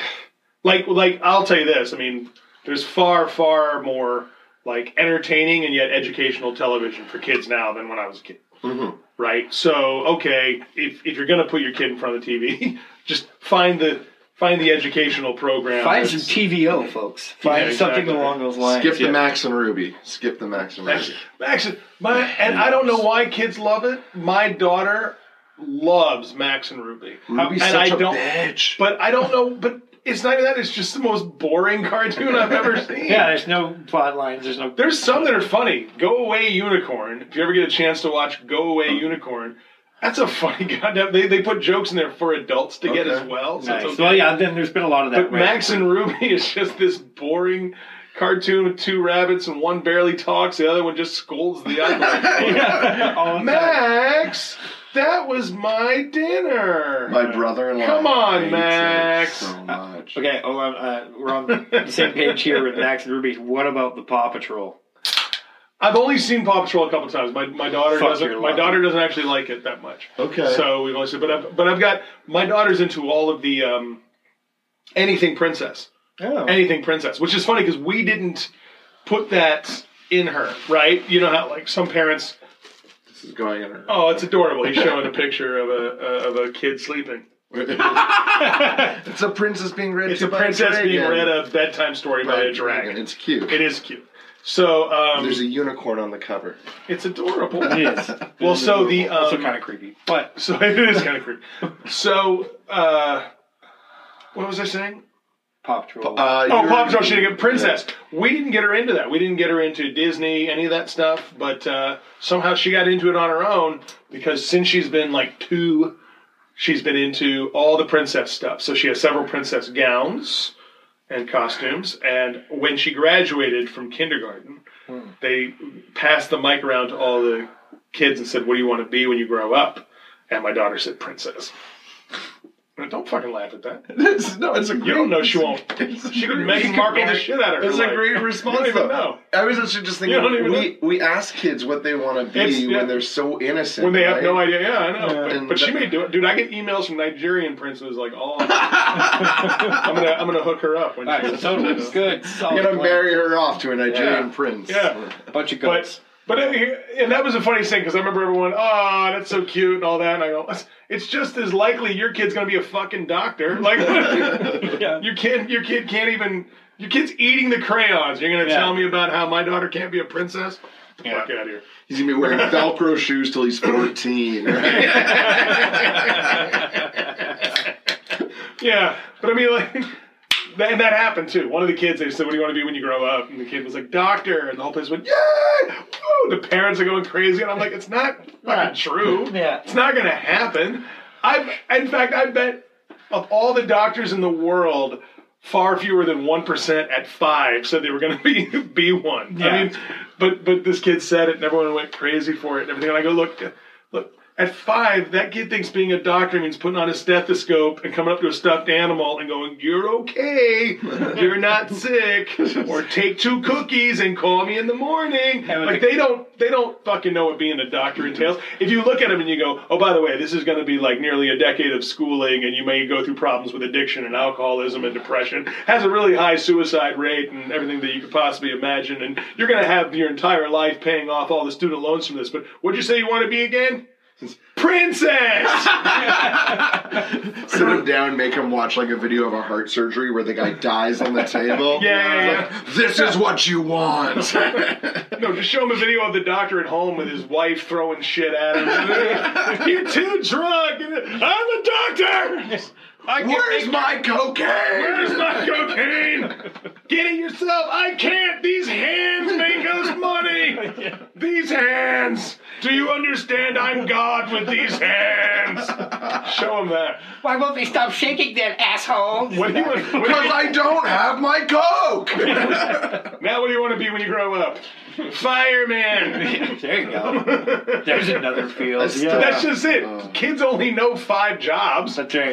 Speaker 4: like like I'll tell you this. I mean, there's far far more like entertaining and yet educational television for kids now than when I was a kid
Speaker 1: Mhm.
Speaker 4: Right? So okay, if, if you're going to put your kid in front of the TV, just find the find the educational program.
Speaker 2: Find some TVO, folks. Find
Speaker 4: Yeah,
Speaker 2: something along those lines.
Speaker 1: Skip the
Speaker 2: yeah.
Speaker 1: Max and Ruby. Skip the Max and
Speaker 4: Max,
Speaker 1: Ruby.
Speaker 4: Max, my and I don't know why kids love it. My daughter loves Max and Ruby,
Speaker 1: Ruby's
Speaker 4: and
Speaker 1: such
Speaker 4: I
Speaker 1: a
Speaker 4: don't-
Speaker 1: bitch.
Speaker 4: but I don't know. But it's not even that. It's just the most boring cartoon I've ever seen.
Speaker 2: Yeah, there's no plot lines. There's no.
Speaker 4: There's some that are funny. Go Away Unicorn. If you ever get a chance to watch Go Away Unicorn, that's a funny goddamn. They, they put jokes in there for adults to get as well. So
Speaker 2: Nice.
Speaker 4: it's okay.
Speaker 2: Well, yeah. Then there's been a lot of that.
Speaker 4: But
Speaker 2: right?
Speaker 4: Max and Ruby is just this boring cartoon with two rabbits and one barely talks, the other one just scolds the other.
Speaker 2: Yeah. All time.
Speaker 4: Max, that was my dinner.
Speaker 1: My brother-in-law.
Speaker 4: Come on,
Speaker 1: hates it
Speaker 4: Max.
Speaker 1: So much.
Speaker 2: Okay, oh, uh, we're on the same page here with Max and Ruby. What about the Paw Patrol?
Speaker 4: I've only seen Paw Patrol a couple times. My my daughter
Speaker 2: Fuck,
Speaker 4: doesn't. My daughter doesn't actually like it that much.
Speaker 1: Okay.
Speaker 4: So we've only seen, but I've, but I've got my daughter's into all of the um, anything princess,
Speaker 2: Oh.
Speaker 4: anything princess, which is funny because we didn't put that in her, right? You know how like some parents,
Speaker 1: this is going in.
Speaker 4: oh, it's adorable. He's showing a picture of a of a kid sleeping.
Speaker 1: it's a princess being read
Speaker 4: It's
Speaker 1: to
Speaker 4: a princess
Speaker 1: dragon.
Speaker 4: being read a bedtime story by, a dragon.
Speaker 1: It's cute.
Speaker 4: It is cute. So um,
Speaker 1: There's a unicorn on the cover.
Speaker 4: it's adorable.
Speaker 2: It is.
Speaker 4: Well, so the
Speaker 2: also
Speaker 4: um,
Speaker 2: kind of creepy, but
Speaker 4: So it is kind of creepy. So, uh, what was I saying?
Speaker 2: Paw Patrol.
Speaker 1: Uh,
Speaker 4: Oh, Paw Patrol. She didn't get Princess. We didn't get her into that. We didn't get her into Disney, any of that stuff. But uh, somehow she got into it on her own because since she's been like two, she's been into all the princess stuff. So she has several princess gowns and costumes. And when she graduated from kindergarten, they passed the mic around to all the kids and said, "What do you want to be when you grow up?" And my daughter said, "Princess." Now, Don't fucking laugh at that.
Speaker 1: It's, no, it's a great.
Speaker 4: You don't know she won't. She could
Speaker 1: great-
Speaker 4: Meghan Markle the shit out of her.
Speaker 1: It's a great response.
Speaker 4: You don't even
Speaker 1: though.
Speaker 4: know.
Speaker 1: I was actually just
Speaker 4: You don't
Speaker 1: thinking
Speaker 4: even
Speaker 1: we we ask kids what they want to be
Speaker 4: It's- yeah.
Speaker 1: when they're so innocent.
Speaker 4: When they have no idea. Yeah, I know.
Speaker 2: Yeah.
Speaker 4: But,
Speaker 1: And
Speaker 4: but she
Speaker 1: that-
Speaker 4: may do it. Dude, I get emails from Nigerian princes like, oh, I'm gonna I'm gonna hook her up when
Speaker 2: All right,
Speaker 4: she
Speaker 2: so totally good.
Speaker 1: I'm gonna
Speaker 2: plan.
Speaker 1: marry her off to a Nigerian
Speaker 4: Yeah.
Speaker 1: prince.
Speaker 4: Yeah.
Speaker 2: bunch of
Speaker 4: But
Speaker 2: goats.
Speaker 4: But and that was a funny thing because I remember everyone, oh, that's so cute and all that. And I go, it's just as likely your kid's gonna be a fucking doctor. Like
Speaker 2: Yeah.
Speaker 4: your kid, your kid can't even. Your kid's eating the crayons. You're gonna
Speaker 2: Yeah.
Speaker 4: tell me about how my daughter can't be a princess?
Speaker 2: Yeah.
Speaker 4: Fuck out of here.
Speaker 1: He's gonna be wearing Velcro shoes till he's 14. Right?
Speaker 4: Yeah, but I mean, like, that, and that happened too. One of the kids, they said, "What do you want to be when you grow up?" And the kid was like, "Doctor," and the whole place went, "Yay!" Woo! The parents are going crazy, and I'm like, "It's not fucking true.
Speaker 2: Yeah.
Speaker 4: It's not going to happen." I, in fact, I bet of all the doctors in the world. Far fewer than one percent at five said they were going to be be one.
Speaker 2: Yeah.
Speaker 4: I mean, but but this kid said it, and everyone went crazy for it and everything. And I go, look, look, At five, that kid thinks being a doctor means putting on a stethoscope and coming up to a stuffed animal and going, "You're okay, you're not sick," or take two cookies and call me in the morning. Like they don't, they don't fucking know what being a doctor entails. If you look at them and you go, "Oh, by the way, this is going to be like nearly a decade of schooling, and you may go through problems with addiction and alcoholism and depression," has a really high suicide rate and everything that you could possibly imagine, and you're going to have your entire life paying off all the student loans from this. But what'd you say you want to be again? Princess.
Speaker 1: Sit him down, make him watch like a video of a heart surgery where the guy dies on the table.
Speaker 4: Yeah, yeah,
Speaker 1: Like, this is what you want.
Speaker 4: no, just show him a video of the doctor at home with his wife throwing shit at him. You're too drunk. I'm the doctor. I can
Speaker 1: Where's
Speaker 4: make-
Speaker 1: my cocaine?
Speaker 4: Where's my cocaine? Get it yourself. I can't. These hands make us money. These hands. Do you understand? I'm God with these hands. Show him that.
Speaker 2: Why won't they stop shaking their assholes?
Speaker 4: What do you want? What do
Speaker 1: Because I don't have my coke.
Speaker 4: now, what do you want to be when you grow up? Fireman.
Speaker 2: there you go. There's another field.
Speaker 1: That's
Speaker 2: yeah.
Speaker 4: That's just it.
Speaker 1: Oh.
Speaker 4: Kids only know five jobs.
Speaker 2: That's right.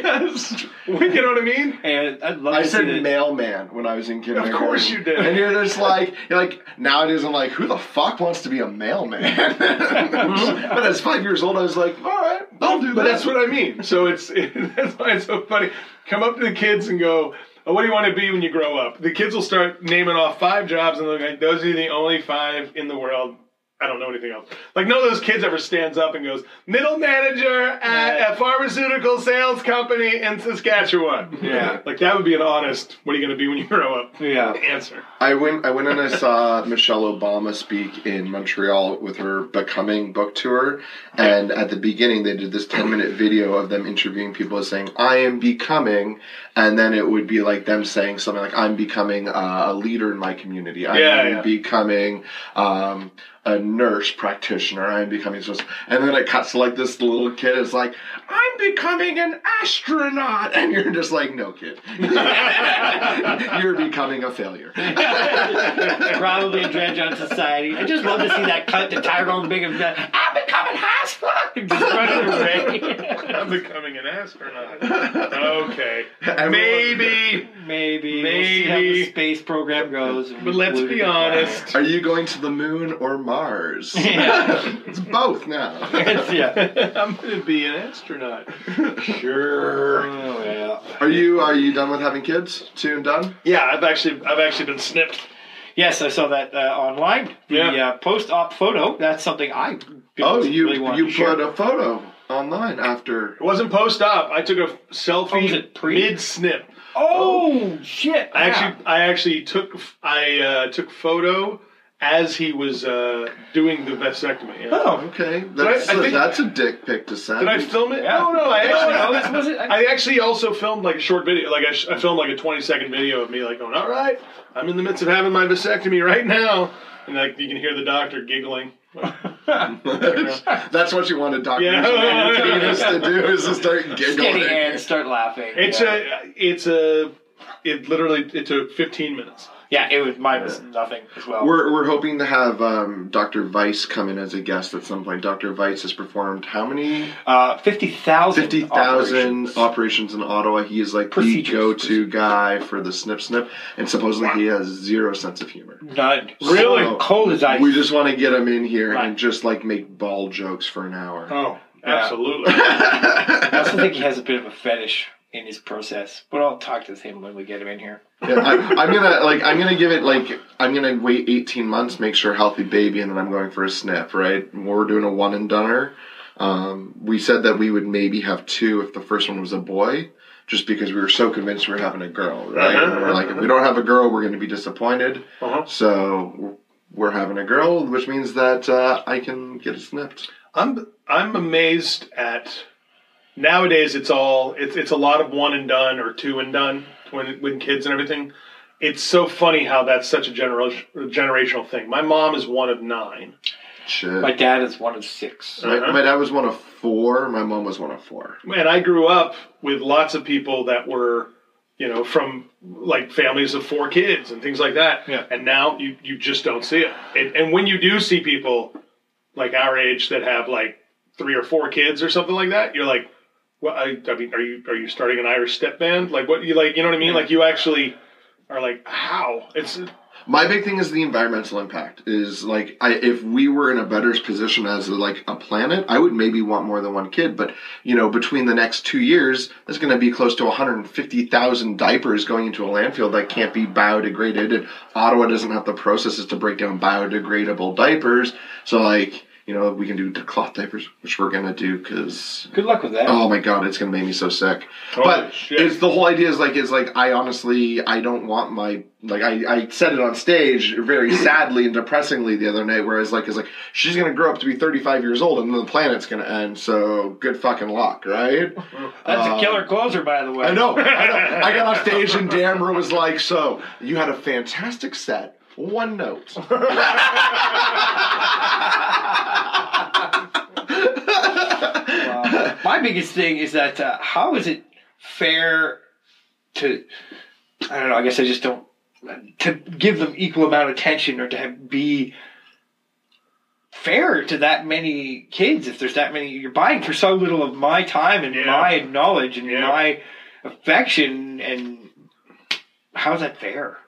Speaker 4: you know what I mean?
Speaker 2: Hey, I'd love
Speaker 1: I
Speaker 2: to
Speaker 1: said mailman when I was in kindergarten.
Speaker 4: Of course you did.
Speaker 1: And you're just like, you're like nowadays I'm like, who the fuck wants to be a mailman? but as five years old, I was like, all right, I'll do that.
Speaker 4: But that's what I mean. So it's that's why it's so funny. Come up to the kids and go, "What do you want to be when you grow up?" The kids will start naming off five jobs, and they're like, "Those are the only five in the world." I don't know anything else. Like none of those kids ever stands up and goes, "Middle manager at a pharmaceutical sales company in Saskatchewan."
Speaker 2: Yeah.
Speaker 4: like that would be an honest. What are you going to be when you grow up?
Speaker 2: Yeah.
Speaker 4: Answer.
Speaker 1: I went. I went and I saw Michelle Obama speak in Montreal with her Becoming book tour, and at the beginning they did this ten minute video of them interviewing people saying, "I am becoming," and then it would be like them saying something like, "I'm becoming uh, a leader in my community. I'm
Speaker 4: yeah.
Speaker 1: becoming." Um, a nurse practitioner. I'm becoming so, and then it cuts to like this little kid is like, "I'm becoming an astronaut," and you're just like, "No, kid, you're becoming a failure."
Speaker 2: Probably a dredge on society. I just love to see that cut to Tyrone Big and I'm becoming high as. Just running away.
Speaker 4: I'm becoming an astronaut. Okay,
Speaker 1: Everyone-
Speaker 4: maybe.
Speaker 2: Maybe. We'll see how the space program goes.
Speaker 4: But let's be
Speaker 2: get
Speaker 4: honest.
Speaker 1: Are you going to the moon or Mars?
Speaker 2: Yeah.
Speaker 1: it's both now.
Speaker 2: It's- yeah.
Speaker 4: I'm gonna be an astronaut. Sure.
Speaker 2: Oh, yeah.
Speaker 1: Are you are you done with having kids? Two and done?
Speaker 4: Yeah, I've actually I've actually been snipped.
Speaker 2: Yes, I saw that uh, online. The
Speaker 4: Yeah.
Speaker 2: uh, post-op photo. That's something I
Speaker 1: Oh, you
Speaker 2: really
Speaker 1: you
Speaker 2: to share.
Speaker 1: put a photo online after.
Speaker 4: It wasn't post op. I took a
Speaker 2: Oh,
Speaker 4: selfie
Speaker 2: it pre?
Speaker 4: mid snip.
Speaker 2: Oh shit!
Speaker 4: I actually I actually took I uh, took photo as he was uh, doing the vasectomy. Yeah.
Speaker 2: Oh,
Speaker 1: Okay, that's
Speaker 4: I think-
Speaker 1: that's a dick pic to send.
Speaker 4: Did I film it?
Speaker 2: Yeah.
Speaker 4: No, no. I
Speaker 2: no,
Speaker 4: actually
Speaker 2: no, this was it.
Speaker 4: I actually also filmed like a short video. Like I, sh- I filmed like a 20 second video of me like going, "All right, I'm in the midst of having my vasectomy right now," and like you can hear the doctor giggling.
Speaker 1: that's what you want a doctor
Speaker 4: Yeah.
Speaker 1: penis to do is to start giggling.
Speaker 2: Steady hands, start laughing.
Speaker 4: It's
Speaker 2: yeah.
Speaker 4: a it's a it literally it took 15 minutes.
Speaker 2: Yeah. It was mine was nothing as well.
Speaker 1: We're, we're hoping to have um, Dr. Weiss come in as a guest at some point. Dr. Weiss has performed how many?
Speaker 2: uh, fifty thousand.
Speaker 1: 50,000 operations. in Ottawa. He is like
Speaker 2: Procedures.
Speaker 1: the go to guy for the snip snip, and supposedly he has zero sense of humor.
Speaker 2: None.
Speaker 4: Really?
Speaker 2: So cold as ice.
Speaker 1: We just want to get him in here
Speaker 2: Right.
Speaker 1: and just like make ball jokes for an hour.
Speaker 4: Oh,
Speaker 2: Yeah.
Speaker 4: absolutely.
Speaker 2: I also think he has a bit of a fetish in his process, but I'll talk to him when we get him in here.
Speaker 1: Yeah, I, I'm gonna like I'm gonna give it like I'm gonna wait 18 months, make sure healthy baby, and then I'm going for a snip. Right? We're doing a one and doneer. Um, we said that we would maybe have two if the first one was a boy, just because we were so convinced we were having a girl. Right?
Speaker 4: Uh-huh,
Speaker 1: we're like, if we don't have a girl, we're going to be disappointed.
Speaker 4: Uh-huh.
Speaker 1: So we're- we're having a girl, which means that uh, I can get it snipped.
Speaker 4: I'm I'm amazed at nowadays. It's all it's it's a lot of one and done or two and done when when kids and everything. It's so funny how that's such a generation generational thing. My mom is one of nine.
Speaker 1: Shit.
Speaker 2: My dad is one of six.
Speaker 1: My,
Speaker 4: Uh-huh.
Speaker 1: my dad was one of four. My mom was one of four.
Speaker 4: And I grew up with lots of people that were, you know, from like families of four kids and things like that.
Speaker 2: Yeah.
Speaker 4: And now you, you just don't see it. And, and when you do see people like our age that have like three or four kids or something like that, you're like, well, I, I mean, are you are you starting an Irish step band? Like what you like? You know what I mean? Like you actually are like how it's
Speaker 1: My big thing is the environmental impact. Is like, I, if we were in a better position as like a planet, I would maybe want more than one kid. But you know, between the next two years, there's going to be close to 150,000 diapers going into a landfill that can't be biodegraded, and Ottawa doesn't have the processes to break down biodegradable diapers. So like, you know, we can do cloth diapers, which we're going to do because
Speaker 2: Good luck with that.
Speaker 1: Oh my god, it's gonna make me so sick.
Speaker 4: Holy
Speaker 1: but
Speaker 4: shit.
Speaker 1: it's the whole idea is like is like I honestly I don't want my like I, I said it on stage very sadly and depressingly the other night where I was like is like she's gonna grow up to be thirty five years old and then the planet's gonna end so good fucking luck right
Speaker 2: That's
Speaker 1: um,
Speaker 2: a killer closer, by the way.
Speaker 1: I know I know I got off stage and Dammer was like so you had a fantastic set one note
Speaker 2: Uh, my biggest thing is that uh, how is it fair to I don't know. I guess I just don't to give them equal amount of attention or to have, be fair to that many kids. If there's that many, you're buying for so little of my time and
Speaker 4: Yeah.
Speaker 2: my knowledge and
Speaker 4: Yeah.
Speaker 2: my affection. And how's that fair?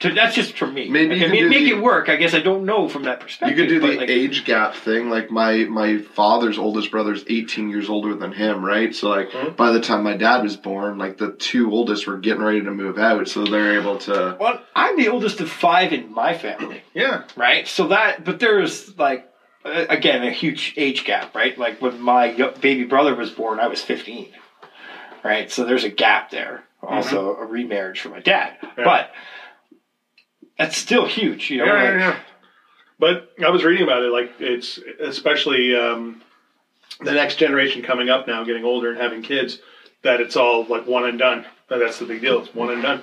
Speaker 2: To, that's just for me.
Speaker 1: Maybe
Speaker 2: I mean, make
Speaker 1: the-
Speaker 2: it work. I guess I don't know from that perspective.
Speaker 1: You could do the
Speaker 2: like,
Speaker 1: age gap thing. Like my my father's oldest brother's 18 years older than him, right? So like
Speaker 4: Mhm.
Speaker 1: by the time my dad was born, like the two oldest were getting ready to move out, so they're able to.
Speaker 2: Well, I'm the oldest of five in my family,
Speaker 4: yeah.
Speaker 2: right? So that, but there's like, again, a huge age gap, right? Like when my baby brother was born, I was 15, right? So there's a gap there. Also, a remarriage for my dad,
Speaker 4: Mm-hmm. Yeah.
Speaker 2: but that's still huge, you know.
Speaker 4: Yeah,
Speaker 2: like-
Speaker 4: yeah, yeah. But I was reading about it, like it's especially um, the next generation coming up now, getting older and having kids, that it's all like one and done. That's the big deal. It's one and done.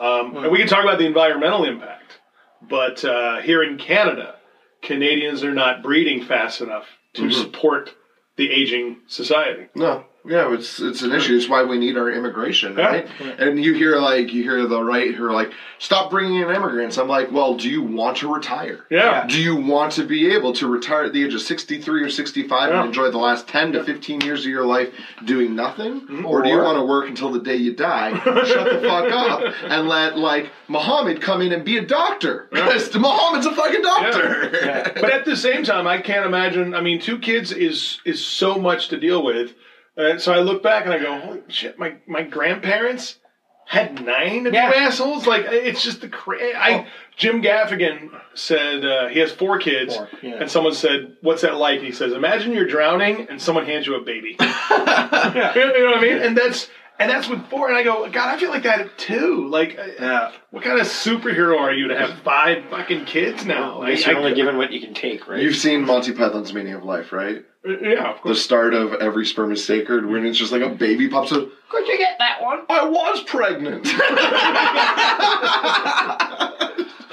Speaker 4: Um, and we can talk about the environmental impact, but uh, here in Canada, Canadians are not breeding fast enough to support the aging society.
Speaker 1: No, yeah, it's it's an issue. It's why we need our immigration,
Speaker 4: Yeah.
Speaker 1: right? And you hear like you hear the right who are like, stop bringing in immigrants. I'm like, well, do you want to retire?
Speaker 4: Yeah.
Speaker 1: Do you want to be able to retire at the age of 63 or 65
Speaker 4: Yeah.
Speaker 1: and enjoy the last 10 to 15 years of your life doing nothing? Mm-hmm. Or do you want to work until the day you die, shut the fuck up, and let, like, Muhammad come in and be a doctor? Because Muhammad's a fucking doctor.
Speaker 2: Yeah.
Speaker 4: but at the same time, I can't imagine. I mean, two kids is is so much to deal with. Uh, so I look back and I go, "Holy shit!" My my grandparents had nine of
Speaker 2: Yeah.
Speaker 4: you assholes. Like it's just the cra- I Jim Gaffigan said uh, he has four kids,
Speaker 2: Four, yeah.
Speaker 4: and someone said, "What's that like?" He says, "Imagine you're drowning and someone hands you a baby."
Speaker 2: Yeah.
Speaker 4: you know what I mean? And that's and that's with four. And I go, God, I feel like that too. Like, uh,
Speaker 2: Yeah.
Speaker 4: what kind of superhero are you to have five fucking kids now?
Speaker 2: I guess you're only given what you can take, right?
Speaker 1: You've seen Monty Python's Meaning of Life, right?
Speaker 4: yeah, of
Speaker 1: The start of Every Sperm is Sacred, when it's just like a baby pops up.
Speaker 2: Could you get that one?
Speaker 1: I was pregnant.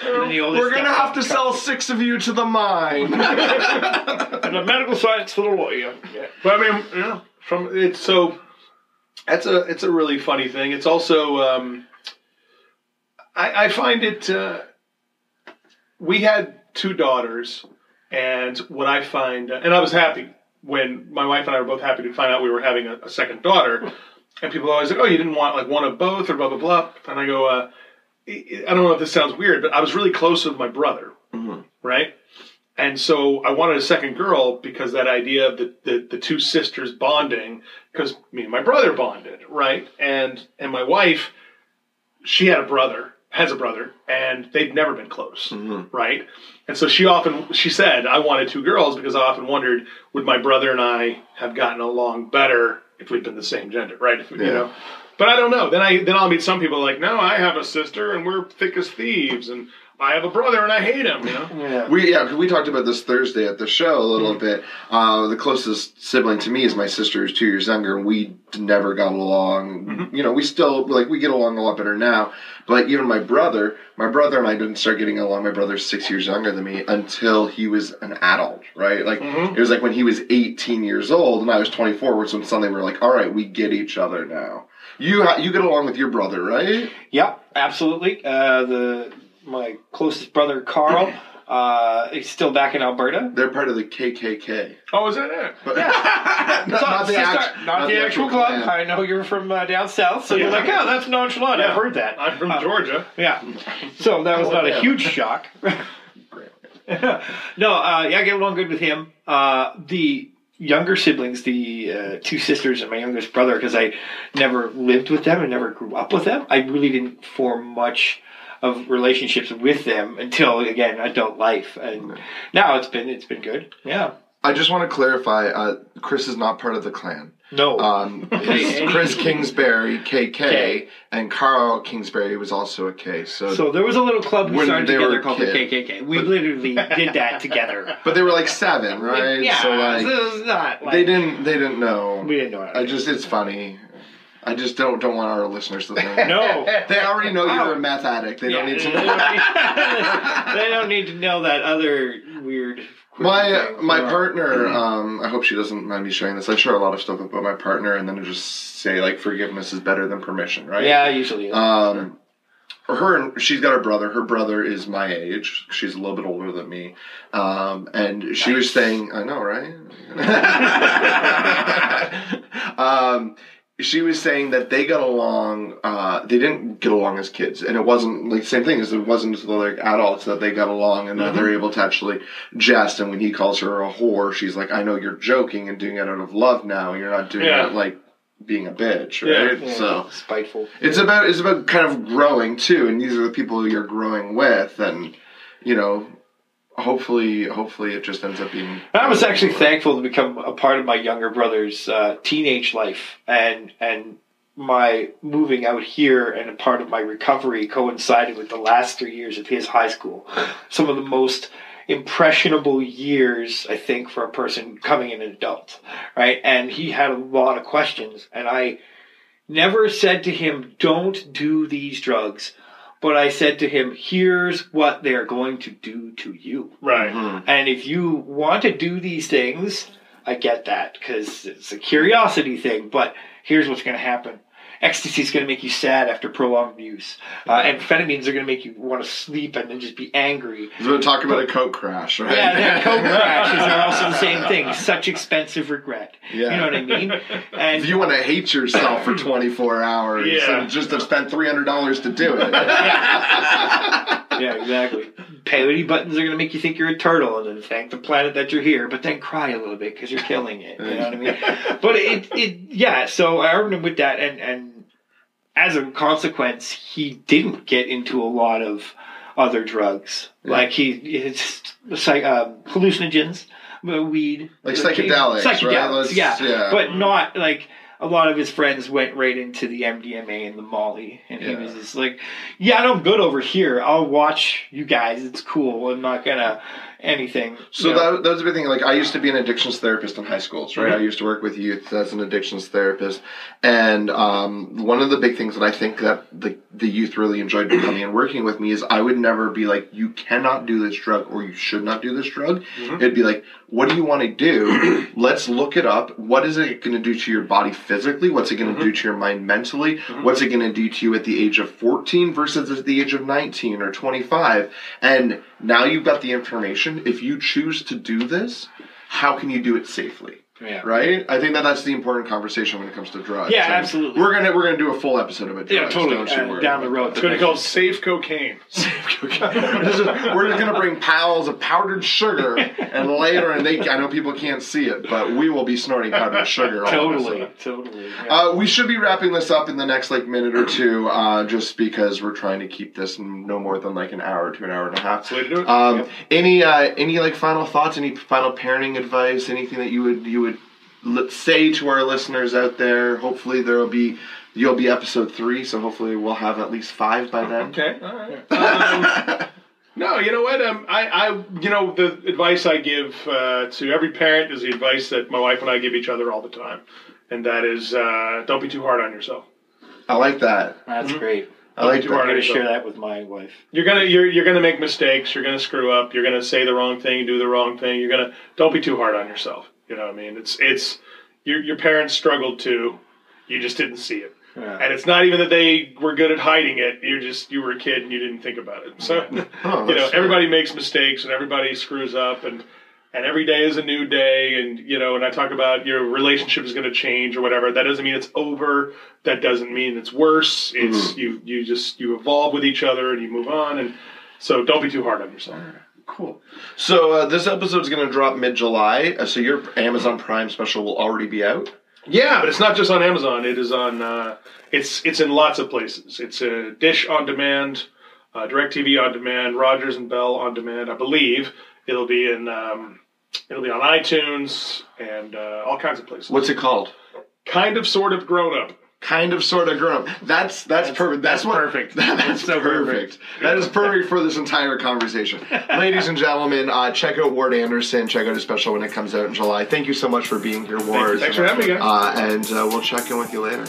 Speaker 2: And then the oldest
Speaker 1: We're gonna have to
Speaker 2: comes-
Speaker 1: sell six of you to the mine.
Speaker 2: And the medical science to the lawyer.
Speaker 4: But I mean, yeah, from it's so that's a it's a really funny thing. It's also um, I, I find it. Uh, we had two daughters, and what I find, and I was happy when my wife and I were both happy to find out we were having a, a second daughter. And people always like, "Oh, you didn't want like one of both," or blah blah blah. And I go, uh, I I don't know if this sounds weird, but I was really close with my brother, right? And so I wanted a second girl because that idea of the, the, the two sisters bonding, because me and my brother bonded, right? And and my wife, she had a brother, has a brother, and they've never been close, mm-hmm. right? And so she often she said, I wanted two girls because I often wondered, would my brother and I have gotten along better if we'd been the same gender, right? If, You know. But I don't know. Then I then I'll meet some people like, no, I have a sister and we're thick as thieves, and I have a brother and I hate him. You know.
Speaker 2: Yeah.
Speaker 1: we yeah, 'cause we talked about this Thursday at the show a little bit. Uh, the closest sibling to me is my sister, who's two years younger, and we never got along. You know, we still like we get along a lot better now. But even my brother, my brother and I didn't start getting along. My brother's six years younger than me until he was an adult, right? Like it was like when he was 18 years old and I was 24, which when suddenly we were like, all right, we get each other now. You you get along with your brother, right?
Speaker 2: Yeah, absolutely. Uh, the my closest brother Carl, Uh, he's still back in Alberta.
Speaker 1: They're part of the KKK.
Speaker 4: Oh, is that it?
Speaker 1: But not, not the,
Speaker 2: Sister-
Speaker 1: act-
Speaker 2: not the actual club.
Speaker 1: clan.
Speaker 2: I know you're from uh, down south, so you're like, oh, that's nonchalant. I've heard that.
Speaker 4: I'm from
Speaker 2: Uh,
Speaker 4: Georgia.
Speaker 2: Yeah. So that was
Speaker 1: Oh,
Speaker 2: not a huge shock. no, uh, yeah, I get along good with him. Uh, the younger siblings, the uh, two sisters and my youngest brother, because I never lived with them and never grew up with them, I really didn't form much of relationships with them until again adult life, and now it's been it's been good. Yeah.
Speaker 1: I just want to clarify. Uh, Chris is not part of the clan.
Speaker 2: No.
Speaker 1: Um, Chris Kingsbury, KK,
Speaker 2: K.
Speaker 1: and Carl Kingsbury was also a K. So,
Speaker 2: so there was a little club we started together called
Speaker 1: kid.
Speaker 2: the KKK. We literally did that together.
Speaker 1: but they were like seven, right?
Speaker 2: Yeah.
Speaker 1: So like
Speaker 2: so it was not like
Speaker 1: they didn't they didn't know.
Speaker 2: we didn't know.
Speaker 1: I just it's funny. I just don't don't want our listeners to think.
Speaker 2: it. no.
Speaker 1: They already know you're a meth addict. They don't
Speaker 2: Yeah,
Speaker 1: need to know.
Speaker 2: they don't need to know that other weird.
Speaker 1: My my partner, um, I hope she doesn't mind me sharing this. I share a lot of stuff about my partner, and then I just say like forgiveness is better than permission, right?
Speaker 2: Yeah, usually.
Speaker 1: Um, her and she's got a brother. Her brother is my age. She's a little bit older than me. Um, and she was saying, I know, right? um, she was saying that they got along. Uh, they didn't get along as kids, and it wasn't like the same thing as it wasn't until like adults that they got along, and that they're able to actually jest. And when he calls her a whore, she's like, "I know you're joking and doing it out of love. Now you're not doing
Speaker 4: Yeah.
Speaker 1: it like." being a bitch
Speaker 4: Yeah.
Speaker 1: right
Speaker 2: Yeah,
Speaker 1: so
Speaker 2: spiteful.
Speaker 1: it's about it's about kind of growing too, and these are the people you're growing with, and you know, hopefully, hopefully it just ends up being.
Speaker 2: I was actually thankful to become a part of my younger brother's uh, teenage life, and and my moving out here and a part of my recovery coincided with the last three years of his high school. Some of the most impressionable years, I think, for a person coming in an adult, right? And he had a lot of questions, and I never said to him, "Don't do these drugs." But I said to him, here's what they're going to do to you.
Speaker 4: Right.
Speaker 1: Mhm.
Speaker 2: And if you want to do these things, I get that because it's a curiosity thing. But here's what's going to happen: ecstasy is going to make you sad after prolonged use. Uh, amphetamines are going to make you want to sleep and then just be angry.
Speaker 1: We're talking about a coke crash, right?
Speaker 2: Yeah, then coke crashes are also the same thing. Such expensive regret.
Speaker 1: Yeah.
Speaker 2: You know what I mean? And
Speaker 1: If you want to hate yourself for 24 hours
Speaker 4: Yeah.
Speaker 1: and just have spent $300 to do it.
Speaker 2: yeah, exactly. Peyote buttons are going to make you think you're a turtle and then thank the planet that you're here, but then cry a little bit because you're killing it. You know what I mean? But it, it, yeah. So I armed him with that, and and as a consequence, he didn't get into a lot of other drugs. Like he, it's like um, hallucinogens, uh, weed,
Speaker 1: Like psychedelics,
Speaker 2: psychedelics,
Speaker 1: Let's-
Speaker 2: yeah.
Speaker 1: yeah.
Speaker 2: But not like a lot of his friends went right into the MDMA and the Molly, and he was just like, "Yeah, I'm good over here. I'll watch you guys. It's cool. I'm not gonna anything."
Speaker 1: So
Speaker 2: you know.
Speaker 1: that, that was a big thing. Like I used to be an addictions therapist in high schools, right?
Speaker 2: Mhm.
Speaker 1: I used to work with youth as an addictions therapist, and um, one of the big things that I think that the the youth really enjoyed coming and working with me is I would never be like, "You cannot do this drug" or "You should not do this drug." It'd be like, "What do you want to do? Let's look it up. What is it going to do to your body physically? What's it going to do to your mind mentally? What's it going to do to you at the age of 14 versus at the age of 19 or 25?" And now you've got the information. If you choose to do this, how can you do it safely?
Speaker 2: Yeah.
Speaker 1: Right? I think that that's the important conversation when it comes to drugs.
Speaker 2: Yeah,
Speaker 1: And
Speaker 2: absolutely.
Speaker 1: We're gonna we're gonna do a full episode about drugs.
Speaker 2: Yeah, totally.
Speaker 1: Don't you
Speaker 2: Uh,
Speaker 1: worry
Speaker 2: down the road.
Speaker 4: It's going to be called safe cocaine.
Speaker 1: This is- we're just gonna bring piles of powdered sugar, and later, and they I know people can't see it, but we will be snorting powdered sugar. all of a
Speaker 2: Totally, totally. yeah.
Speaker 1: Uh, we should be wrapping this up in the next like minute or two, uh, just because we're trying to keep this no more than like an hour to an hour and a half.
Speaker 4: Way to do it.
Speaker 1: Um,
Speaker 2: Yep.
Speaker 1: Any uh, any like final thoughts? Any final parenting advice? Anything that you would you would l- say to our listeners out there? Hopefully there will be you'll be episode three, so hopefully we'll have at least five by then.
Speaker 4: okay. All right. Um, no, you know what? Um, I, I, you know, the advice I give uh, to every parent is the advice that my wife and I give each other all the time, and that is, uh, don't be too hard on yourself.
Speaker 1: I like that.
Speaker 2: That's great.
Speaker 1: I like
Speaker 4: Too
Speaker 2: I'm
Speaker 4: gonna
Speaker 2: share that with my wife.
Speaker 4: You're gonna, you're, you're gonna make mistakes. You're gonna screw up. You're gonna say the wrong thing, do the wrong thing. You're gonna, don't be too hard on yourself. You know what I mean? It's, it's, your, your parents struggled too. You just didn't see it. And it's not even that they were good at hiding it. You're just you were a kid and you didn't think about it. So
Speaker 1: Oh,
Speaker 4: you know everybody makes mistakes and everybody screws up and and every day is a new day and you know and I talk about your relationship is going to change or whatever. That doesn't mean it's over. That doesn't mean it's worse. It's you you just you evolve with each other and you move on and so don't be too hard on yourself.
Speaker 1: Cool. So uh, this episode is going to drop mid July. Uh, so your Amazon Prime special will already be out.
Speaker 4: Yeah, but it's not just on Amazon. It is on. Uh, it's it's in lots of places. It's a Dish on demand, uh, Directv on demand, Rogers and Bell on demand. I believe it'll be in. Um, it'll be on iTunes and uh, all kinds of places.
Speaker 1: What's it called?
Speaker 4: kind of, sort of, grown up.
Speaker 1: Kind of, sort of, grown. That's that's, perfect. That's,
Speaker 2: that's
Speaker 1: what,
Speaker 2: perfect.
Speaker 1: That's,
Speaker 2: so
Speaker 1: perfect. That is perfect for this entire conversation, ladies and gentlemen. Uh, check out Ward Anderson. Check out his special when it comes out in July. Thank you so much for being here, Ward.
Speaker 4: Thanks for having me, guys.
Speaker 1: Uh, and uh, we'll check in with you later.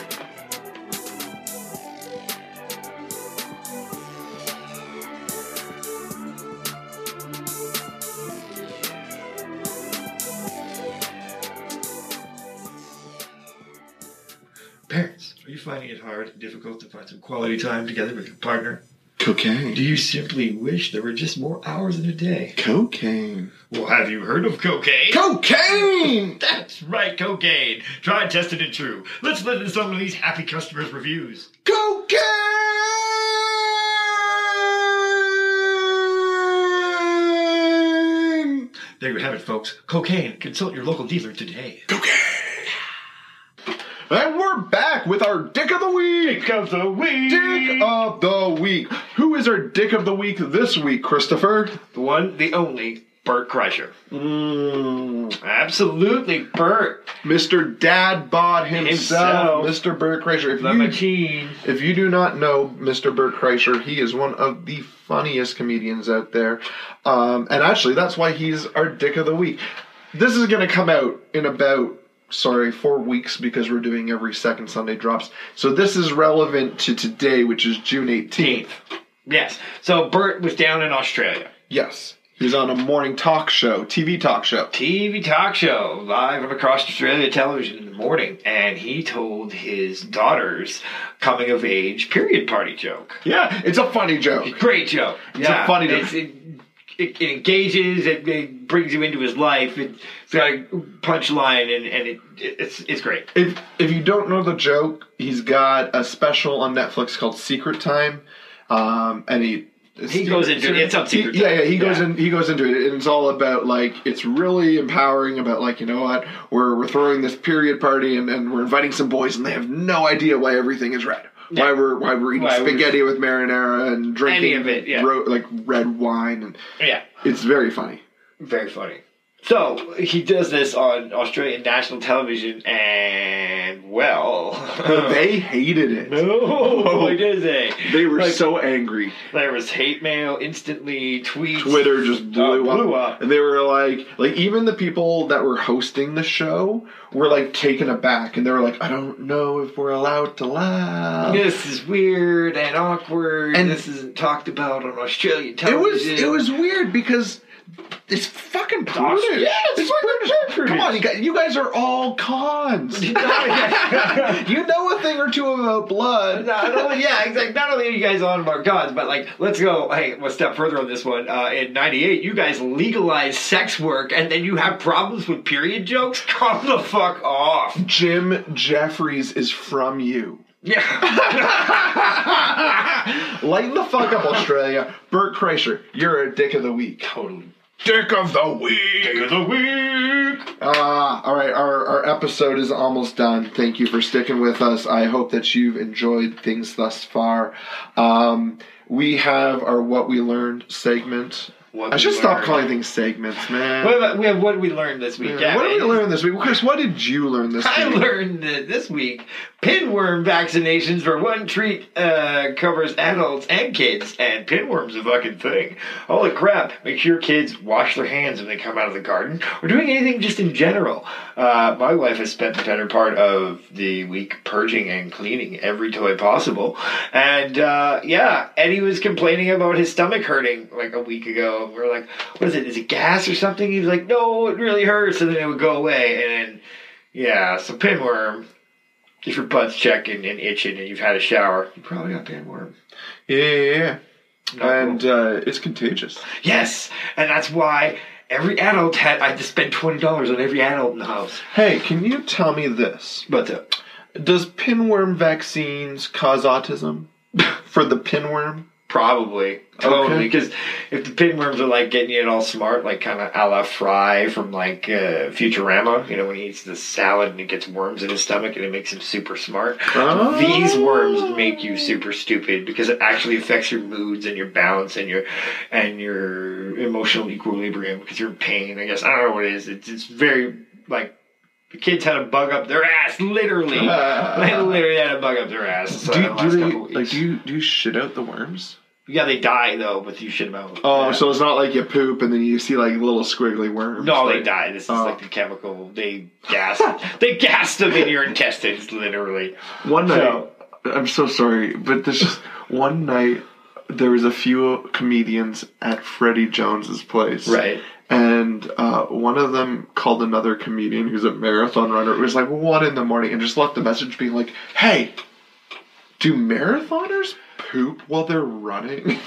Speaker 5: Are you finding it hard and difficult to find some quality time together with your partner?
Speaker 1: Cocaine.
Speaker 5: Do you simply wish there were just more hours in a day?
Speaker 1: Cocaine.
Speaker 5: Well, have you heard of cocaine?
Speaker 1: Cocaine.
Speaker 5: That's right, cocaine. Tried, tested, and true. Let's listen to some of these happy customers' reviews.
Speaker 1: Cocaine.
Speaker 5: There you have it, folks. Cocaine. Consult your local dealer today.
Speaker 1: We're back with our dick of the week.
Speaker 2: Dick of the week.
Speaker 1: Dick of the week. Who is our dick of the week this week, Christopher?
Speaker 2: the one, the only, Bert Kreischer.
Speaker 1: Mm,
Speaker 2: Absolutely, Bert.
Speaker 1: Mr. Dad Bod himself,
Speaker 2: Himself.
Speaker 1: Mr. Bert Kreischer. If you,
Speaker 2: machine.
Speaker 1: if you do not know Mr. Bert Kreischer, he is one of the funniest comedians out there. Um, and actually, that's why he's our dick of the week. This is going to come out in about sorry, four weeks because we're doing every second Sunday drops. So this is relevant to today, which is June 18th.
Speaker 2: Yes. So Bert was down in Australia.
Speaker 1: Yes. He's on a morning talk show, TV talk show.
Speaker 2: TV talk show live on across Australia television in the morning, and he told his daughter's coming of age period party joke.
Speaker 1: Yeah, it's a funny joke.
Speaker 2: Great joke.
Speaker 1: It's a funny joke.
Speaker 2: It, it, it engages. It, it brings you into his life. It, it's got a punchline, and, and it, it's it's great.
Speaker 1: If if you don't know the joke, he's got a special on Netflix called Secret Time, um, and he
Speaker 2: He goes into it. It's on Secret
Speaker 1: He- yeah, yeah, he goes
Speaker 2: Yeah.
Speaker 1: in. He goes into it, and it's all about like it's really empowering about like you know what we're we're throwing this period party and, and we're inviting some boys and they have no idea why everything is red. Why we're why we're eating
Speaker 2: Why we're-
Speaker 1: spaghetti with marinara and drinking
Speaker 2: Any of it, yeah.
Speaker 1: ro- like red wine and
Speaker 2: Yeah.
Speaker 1: it's very funny.
Speaker 2: Very funny. So he does this on Australian national television, and well,
Speaker 1: they hated it.
Speaker 2: no, boy, did they?
Speaker 1: They were
Speaker 2: Like,
Speaker 1: so angry.
Speaker 2: There was hate mail instantly, tweets.
Speaker 1: Twitter just blew,
Speaker 2: Uh, blew
Speaker 1: up.
Speaker 2: up.
Speaker 1: And they were like, like even the people that were hosting the show were like taken aback, and they were like, I don't know if we're allowed to laugh.
Speaker 2: This is weird and awkward.
Speaker 1: And-
Speaker 2: this isn't talked about on Australian television.
Speaker 1: It was
Speaker 2: television.
Speaker 1: it was weird because it's fucking British.
Speaker 2: Yeah, it's fucking British.
Speaker 1: Come on, you guys, you guys are all cons. you know a thing or two about blood.
Speaker 2: Not only, yeah, exactly. Not only are you guys on about gods, but like, let's go. Hey, one step further on this one. Uh, in '98, you guys legalized sex work, and then you have problems with period jokes. Come the fuck off.
Speaker 1: Jim Jefferies is from you.
Speaker 2: Yeah.
Speaker 1: Lighten the fuck up, Australia. Bert Kreischer, you're a dick of the week.
Speaker 2: totally.
Speaker 1: Dick of the week.
Speaker 2: Dick of the week.
Speaker 1: Ah, all right. Our, our episode is almost done. Thank you for sticking with us. I hope that you've enjoyed things thus far. Um, we have our What We Learned segment.
Speaker 2: What
Speaker 1: I should stop calling things segments, man.
Speaker 2: What about, we have what we learned this week.
Speaker 1: Yeah, what did we learn this week? Chris, what did you learn this
Speaker 2: I
Speaker 1: week?
Speaker 2: I learned that this week pinworm vaccinations for one treat uh, covers adults and kids, and pinworm's a fucking thing. Holy crap! Make sure kids wash their hands when they come out of the garden or doing anything just in general. Uh, my wife has spent the better part of the week purging and cleaning every toy possible, and uh, yeah, Eddie was complaining about his stomach hurting like a week ago. We are like, "What is it? Is it gas or something?" He was like, "No, it really hurts," and then it would go away, and then yeah, so pinworm. If your butt's checking and itching and you've had a shower.
Speaker 1: You probably got tapeworm. Yeah, yeah, yeah.
Speaker 2: Not
Speaker 1: And uh, it's contagious.
Speaker 2: Yes, and that's why every adult had. I had to spend twenty dollars on every adult in the house.
Speaker 1: Hey, can you tell me this?
Speaker 2: But
Speaker 1: Does pinworm vaccines cause autism for the pinworm?
Speaker 2: Probably totally
Speaker 1: Okay.
Speaker 2: because if the pinworms are like getting it all smart, like kind of a la Fry from like uh, Futurama, you know, when he eats the salad and it gets worms in his stomach and it makes him super smart.
Speaker 1: Oh.
Speaker 2: These worms make you super stupid because it actually affects your moods and your balance and your and your emotional equilibrium because you're in pain. I guess I don't know what it is. It's, it's very like kids had a bug up their ass, literally. they literally had a bug up their ass. So
Speaker 1: Do,
Speaker 2: the
Speaker 1: you,
Speaker 2: last
Speaker 1: do they like do you do you shit out the worms?
Speaker 2: Yeah, they die though, but you shit them out.
Speaker 1: Oh,
Speaker 2: Yeah.
Speaker 1: so it's not like you poop and then you see like little squiggly worms.
Speaker 2: no, they die. This is
Speaker 1: Oh.
Speaker 2: like the chemical. They gas. they gas them in your intestines, literally.
Speaker 1: One night,
Speaker 2: So-
Speaker 1: I'm so sorry, but this just one night there was a few comedians at Freddie Jones's place,
Speaker 2: Right.
Speaker 1: And uh, one of them called another comedian who's a marathon runner. It was like one in the morning, and just left a message being like, "Hey, do marathoners poop while they're running?"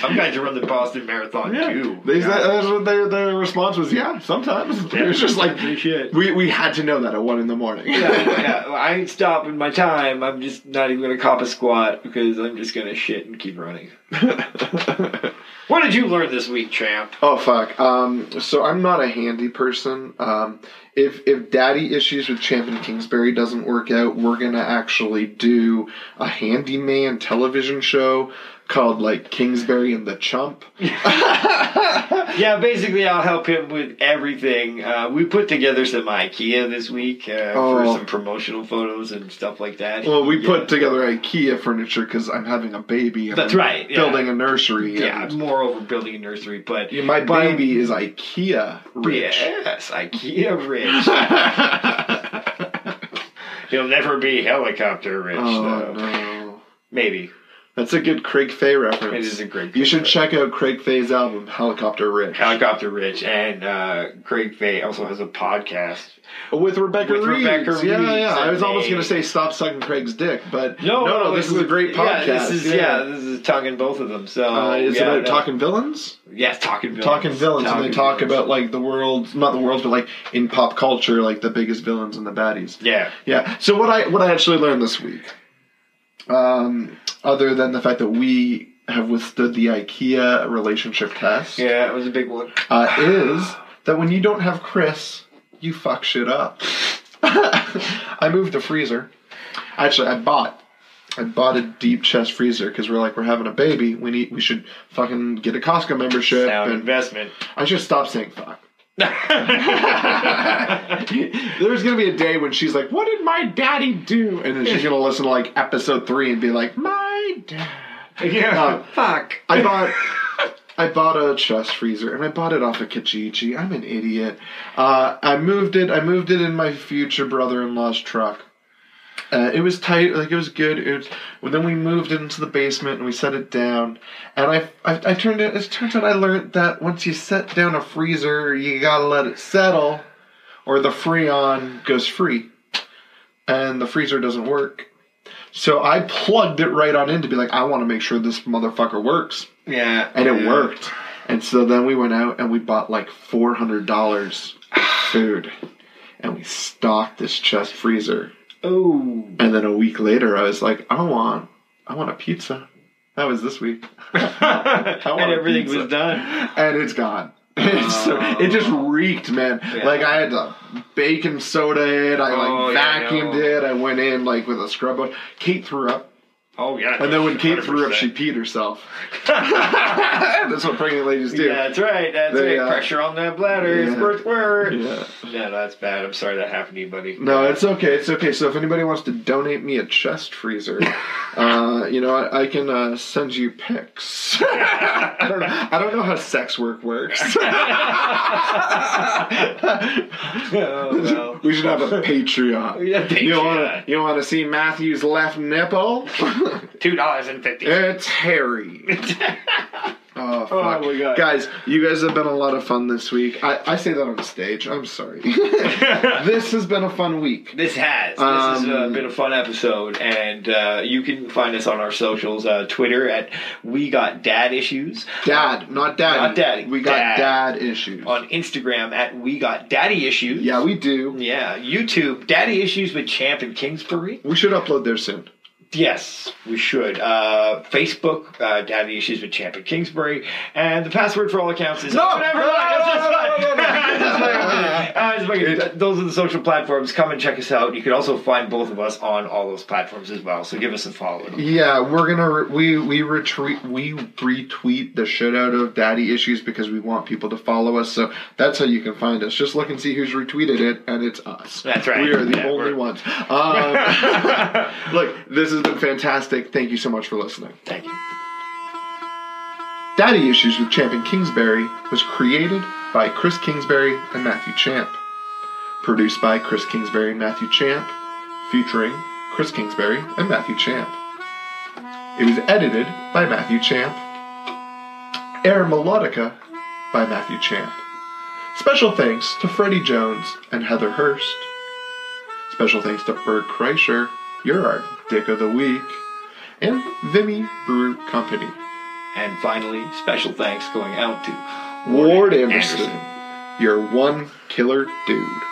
Speaker 2: Some guys run the Boston Marathon too.
Speaker 1: They said, that's what their their response was. Yeah, sometimes it was just like
Speaker 2: shit.
Speaker 1: we we had to know that at one in the morning.
Speaker 2: yeah, yeah. I ain't stopping my time. I'm just not even gonna cop a squat because I'm just gonna shit and keep running. What did you learn this week, champ?
Speaker 1: Oh fuck. Um, so I'm not a handy person. Um, if if Daddy issues with Champ and Kingsbury doesn't work out, we're gonna actually do a handyman television show called like Kingsbury and the Chump.
Speaker 2: Yeah, basically, I'll help him with everything. Uh, we put together some IKEA this week uh, for
Speaker 1: Oh.
Speaker 2: some promotional photos and stuff like that.
Speaker 1: Well, we
Speaker 2: Yeah.
Speaker 1: put together IKEA furniture because I'm having a baby. And
Speaker 2: That's
Speaker 1: I'm
Speaker 2: right, yeah.
Speaker 1: Building a nursery.
Speaker 2: Yeah, moreover, building a nursery, but
Speaker 1: Yeah, my
Speaker 2: But-
Speaker 1: baby is IKEA rich.
Speaker 2: Yes, IKEA rich. He'll never be helicopter rich,
Speaker 1: oh
Speaker 2: though.
Speaker 1: no.
Speaker 2: Maybe
Speaker 1: That's a good Craig Fay reference.
Speaker 2: it is a great.
Speaker 1: You should check out Craig Fay's album, Helicopter Rich.
Speaker 2: Helicopter Rich, and uh, Craig Fay also has a podcast.
Speaker 1: With Rebecca
Speaker 2: With
Speaker 1: Reeves.
Speaker 2: Rebecca
Speaker 1: yeah,
Speaker 2: Reeves,
Speaker 1: yeah. I was
Speaker 2: and
Speaker 1: almost going to say stop sucking Craig's dick, but no, no, no.
Speaker 2: this
Speaker 1: is a great podcast.
Speaker 2: Yeah, this is yeah, this is tonguing both of them. So
Speaker 1: Uh, it's
Speaker 2: yeah,
Speaker 1: about
Speaker 2: no.
Speaker 1: talking villains,
Speaker 2: Yes, talking villains.
Speaker 1: talking villains, and they talk
Speaker 2: villains.
Speaker 1: about like the world, not the world, but like in pop culture, like the biggest villains and the baddies.
Speaker 2: Yeah,
Speaker 1: Yeah. So what I what I actually learned this week, um, other than the fact that we have withstood the IKEA relationship test,
Speaker 2: yeah, it was a big one.
Speaker 1: uh, is that when you don't have Chris, you fuck shit up. I moved a freezer. Actually, I bought. I bought a deep chest freezer because we're like we're having a baby. We need we should fucking get a Costco membership.
Speaker 2: Sound
Speaker 1: and
Speaker 2: investment.
Speaker 1: I should stop saying fuck. There's gonna be a day when she's like, "What did my daddy do?" And then she's gonna listen to like episode three and be like, "My dad."
Speaker 2: yeah,
Speaker 1: Um,
Speaker 2: fuck.
Speaker 1: I bought I bought a chest freezer and I bought it off of Kijiji. I'm an idiot. Uh, I moved it. I moved it in my future brother-in-law's truck. Uh, it was tight, like it was good. It was. Well, then we moved it into the basement and we set it down. And I, I, I turned it. It turns out I learned that once you set down a freezer, you gotta let it settle, or the freon goes free, and the freezer doesn't work. So I plugged it right on in to be like, I want to make sure this motherfucker works,
Speaker 2: Yeah,
Speaker 1: and it worked. And so then we went out and we bought like four hundred dollars food, and we stocked this chest freezer.
Speaker 2: Oh,
Speaker 1: And then a week later, I was like, I want, I want a pizza. That was this week,
Speaker 2: and everything was done.
Speaker 1: and it's gone. So, oh. it just reeked, man.
Speaker 2: Yeah.
Speaker 1: Like I had to baking soda it. I like
Speaker 2: Oh, yeah,
Speaker 1: vacuumed
Speaker 2: no.
Speaker 1: it. I went in like with a scrub brush. Kate threw up,
Speaker 2: Oh yeah,
Speaker 1: and then when Kate threw up, she peed herself. That's what pregnant ladies do.
Speaker 2: Yeah, that's right. That's
Speaker 1: They,
Speaker 2: right.
Speaker 1: uh,
Speaker 2: Pressure on that bladder.
Speaker 1: yeah.
Speaker 2: Squirt, squirt.
Speaker 1: Yeah.
Speaker 2: No, that's bad. I'm sorry that happened to you, buddy.
Speaker 1: No, it's okay. It's okay. So if anybody wants to donate me a chest freezer, uh, you know, I, I can uh, send you pics. I don't know. I don't know how sex work works.
Speaker 2: oh, well.
Speaker 1: we should have a Patreon.
Speaker 2: Yeah,
Speaker 1: You want
Speaker 2: Patreon.
Speaker 1: you want to see Matthew's left nipple?
Speaker 2: Two dollars and fifty.
Speaker 1: it's hairy. Oh, fuck.
Speaker 2: my God.
Speaker 1: Guys, you guys have been a lot of fun this week. I, I say that on stage. I'm sorry. this has been a fun week.
Speaker 2: This has. This has uh,
Speaker 1: Um,
Speaker 2: been a fun episode, and uh, you can find us on our socials. Uh, Twitter at We Got Dad Issues.
Speaker 1: Dad, not daddy.
Speaker 2: Not daddy.
Speaker 1: We got
Speaker 2: Dad.
Speaker 1: dad, issues.
Speaker 2: On Instagram at We Got Daddy Issues.
Speaker 1: yeah, we do.
Speaker 2: Yeah. YouTube Daddy Issues with Champ and Kingsbury.
Speaker 1: We should upload there soon.
Speaker 2: Yes, we should. Uh, Facebook, uh, Daddy Issues with Champ and Kingsbury, and the password for all accounts is
Speaker 1: No!
Speaker 2: Oh, never
Speaker 1: No, no.
Speaker 2: Uh, Those are the social platforms. Come and check us out. You can also find both of us on all those platforms as well. So give us a follow.
Speaker 1: Yeah, we're gonna re- we we retweet we retweet the shit out of daddy issues because we want people to follow us. So that's how you can find us. Just look and see who's retweeted it, and it's us.
Speaker 2: That's right.
Speaker 1: We are the
Speaker 2: Yeah,
Speaker 1: only ones. Um, look, this has been fantastic. Thank you so much for listening.
Speaker 2: Thank you.
Speaker 1: Daddy Issues with Champ and Kingsbury was created by Chris Kingsbury and Matthew Champ. Produced by Chris Kingsbury and Matthew Champ, featuring Chris Kingsbury and Matthew Champ. It was edited by Matthew Champ. Air Melodica by Matthew Champ. Special thanks to Freddie Jones and Heather Hurst. Special thanks to Bert Kreischer, you're our Dick of the Week, and Vimy Brew Company.
Speaker 2: And finally, special thanks going out to
Speaker 1: Ward Anderson, you're one killer dude.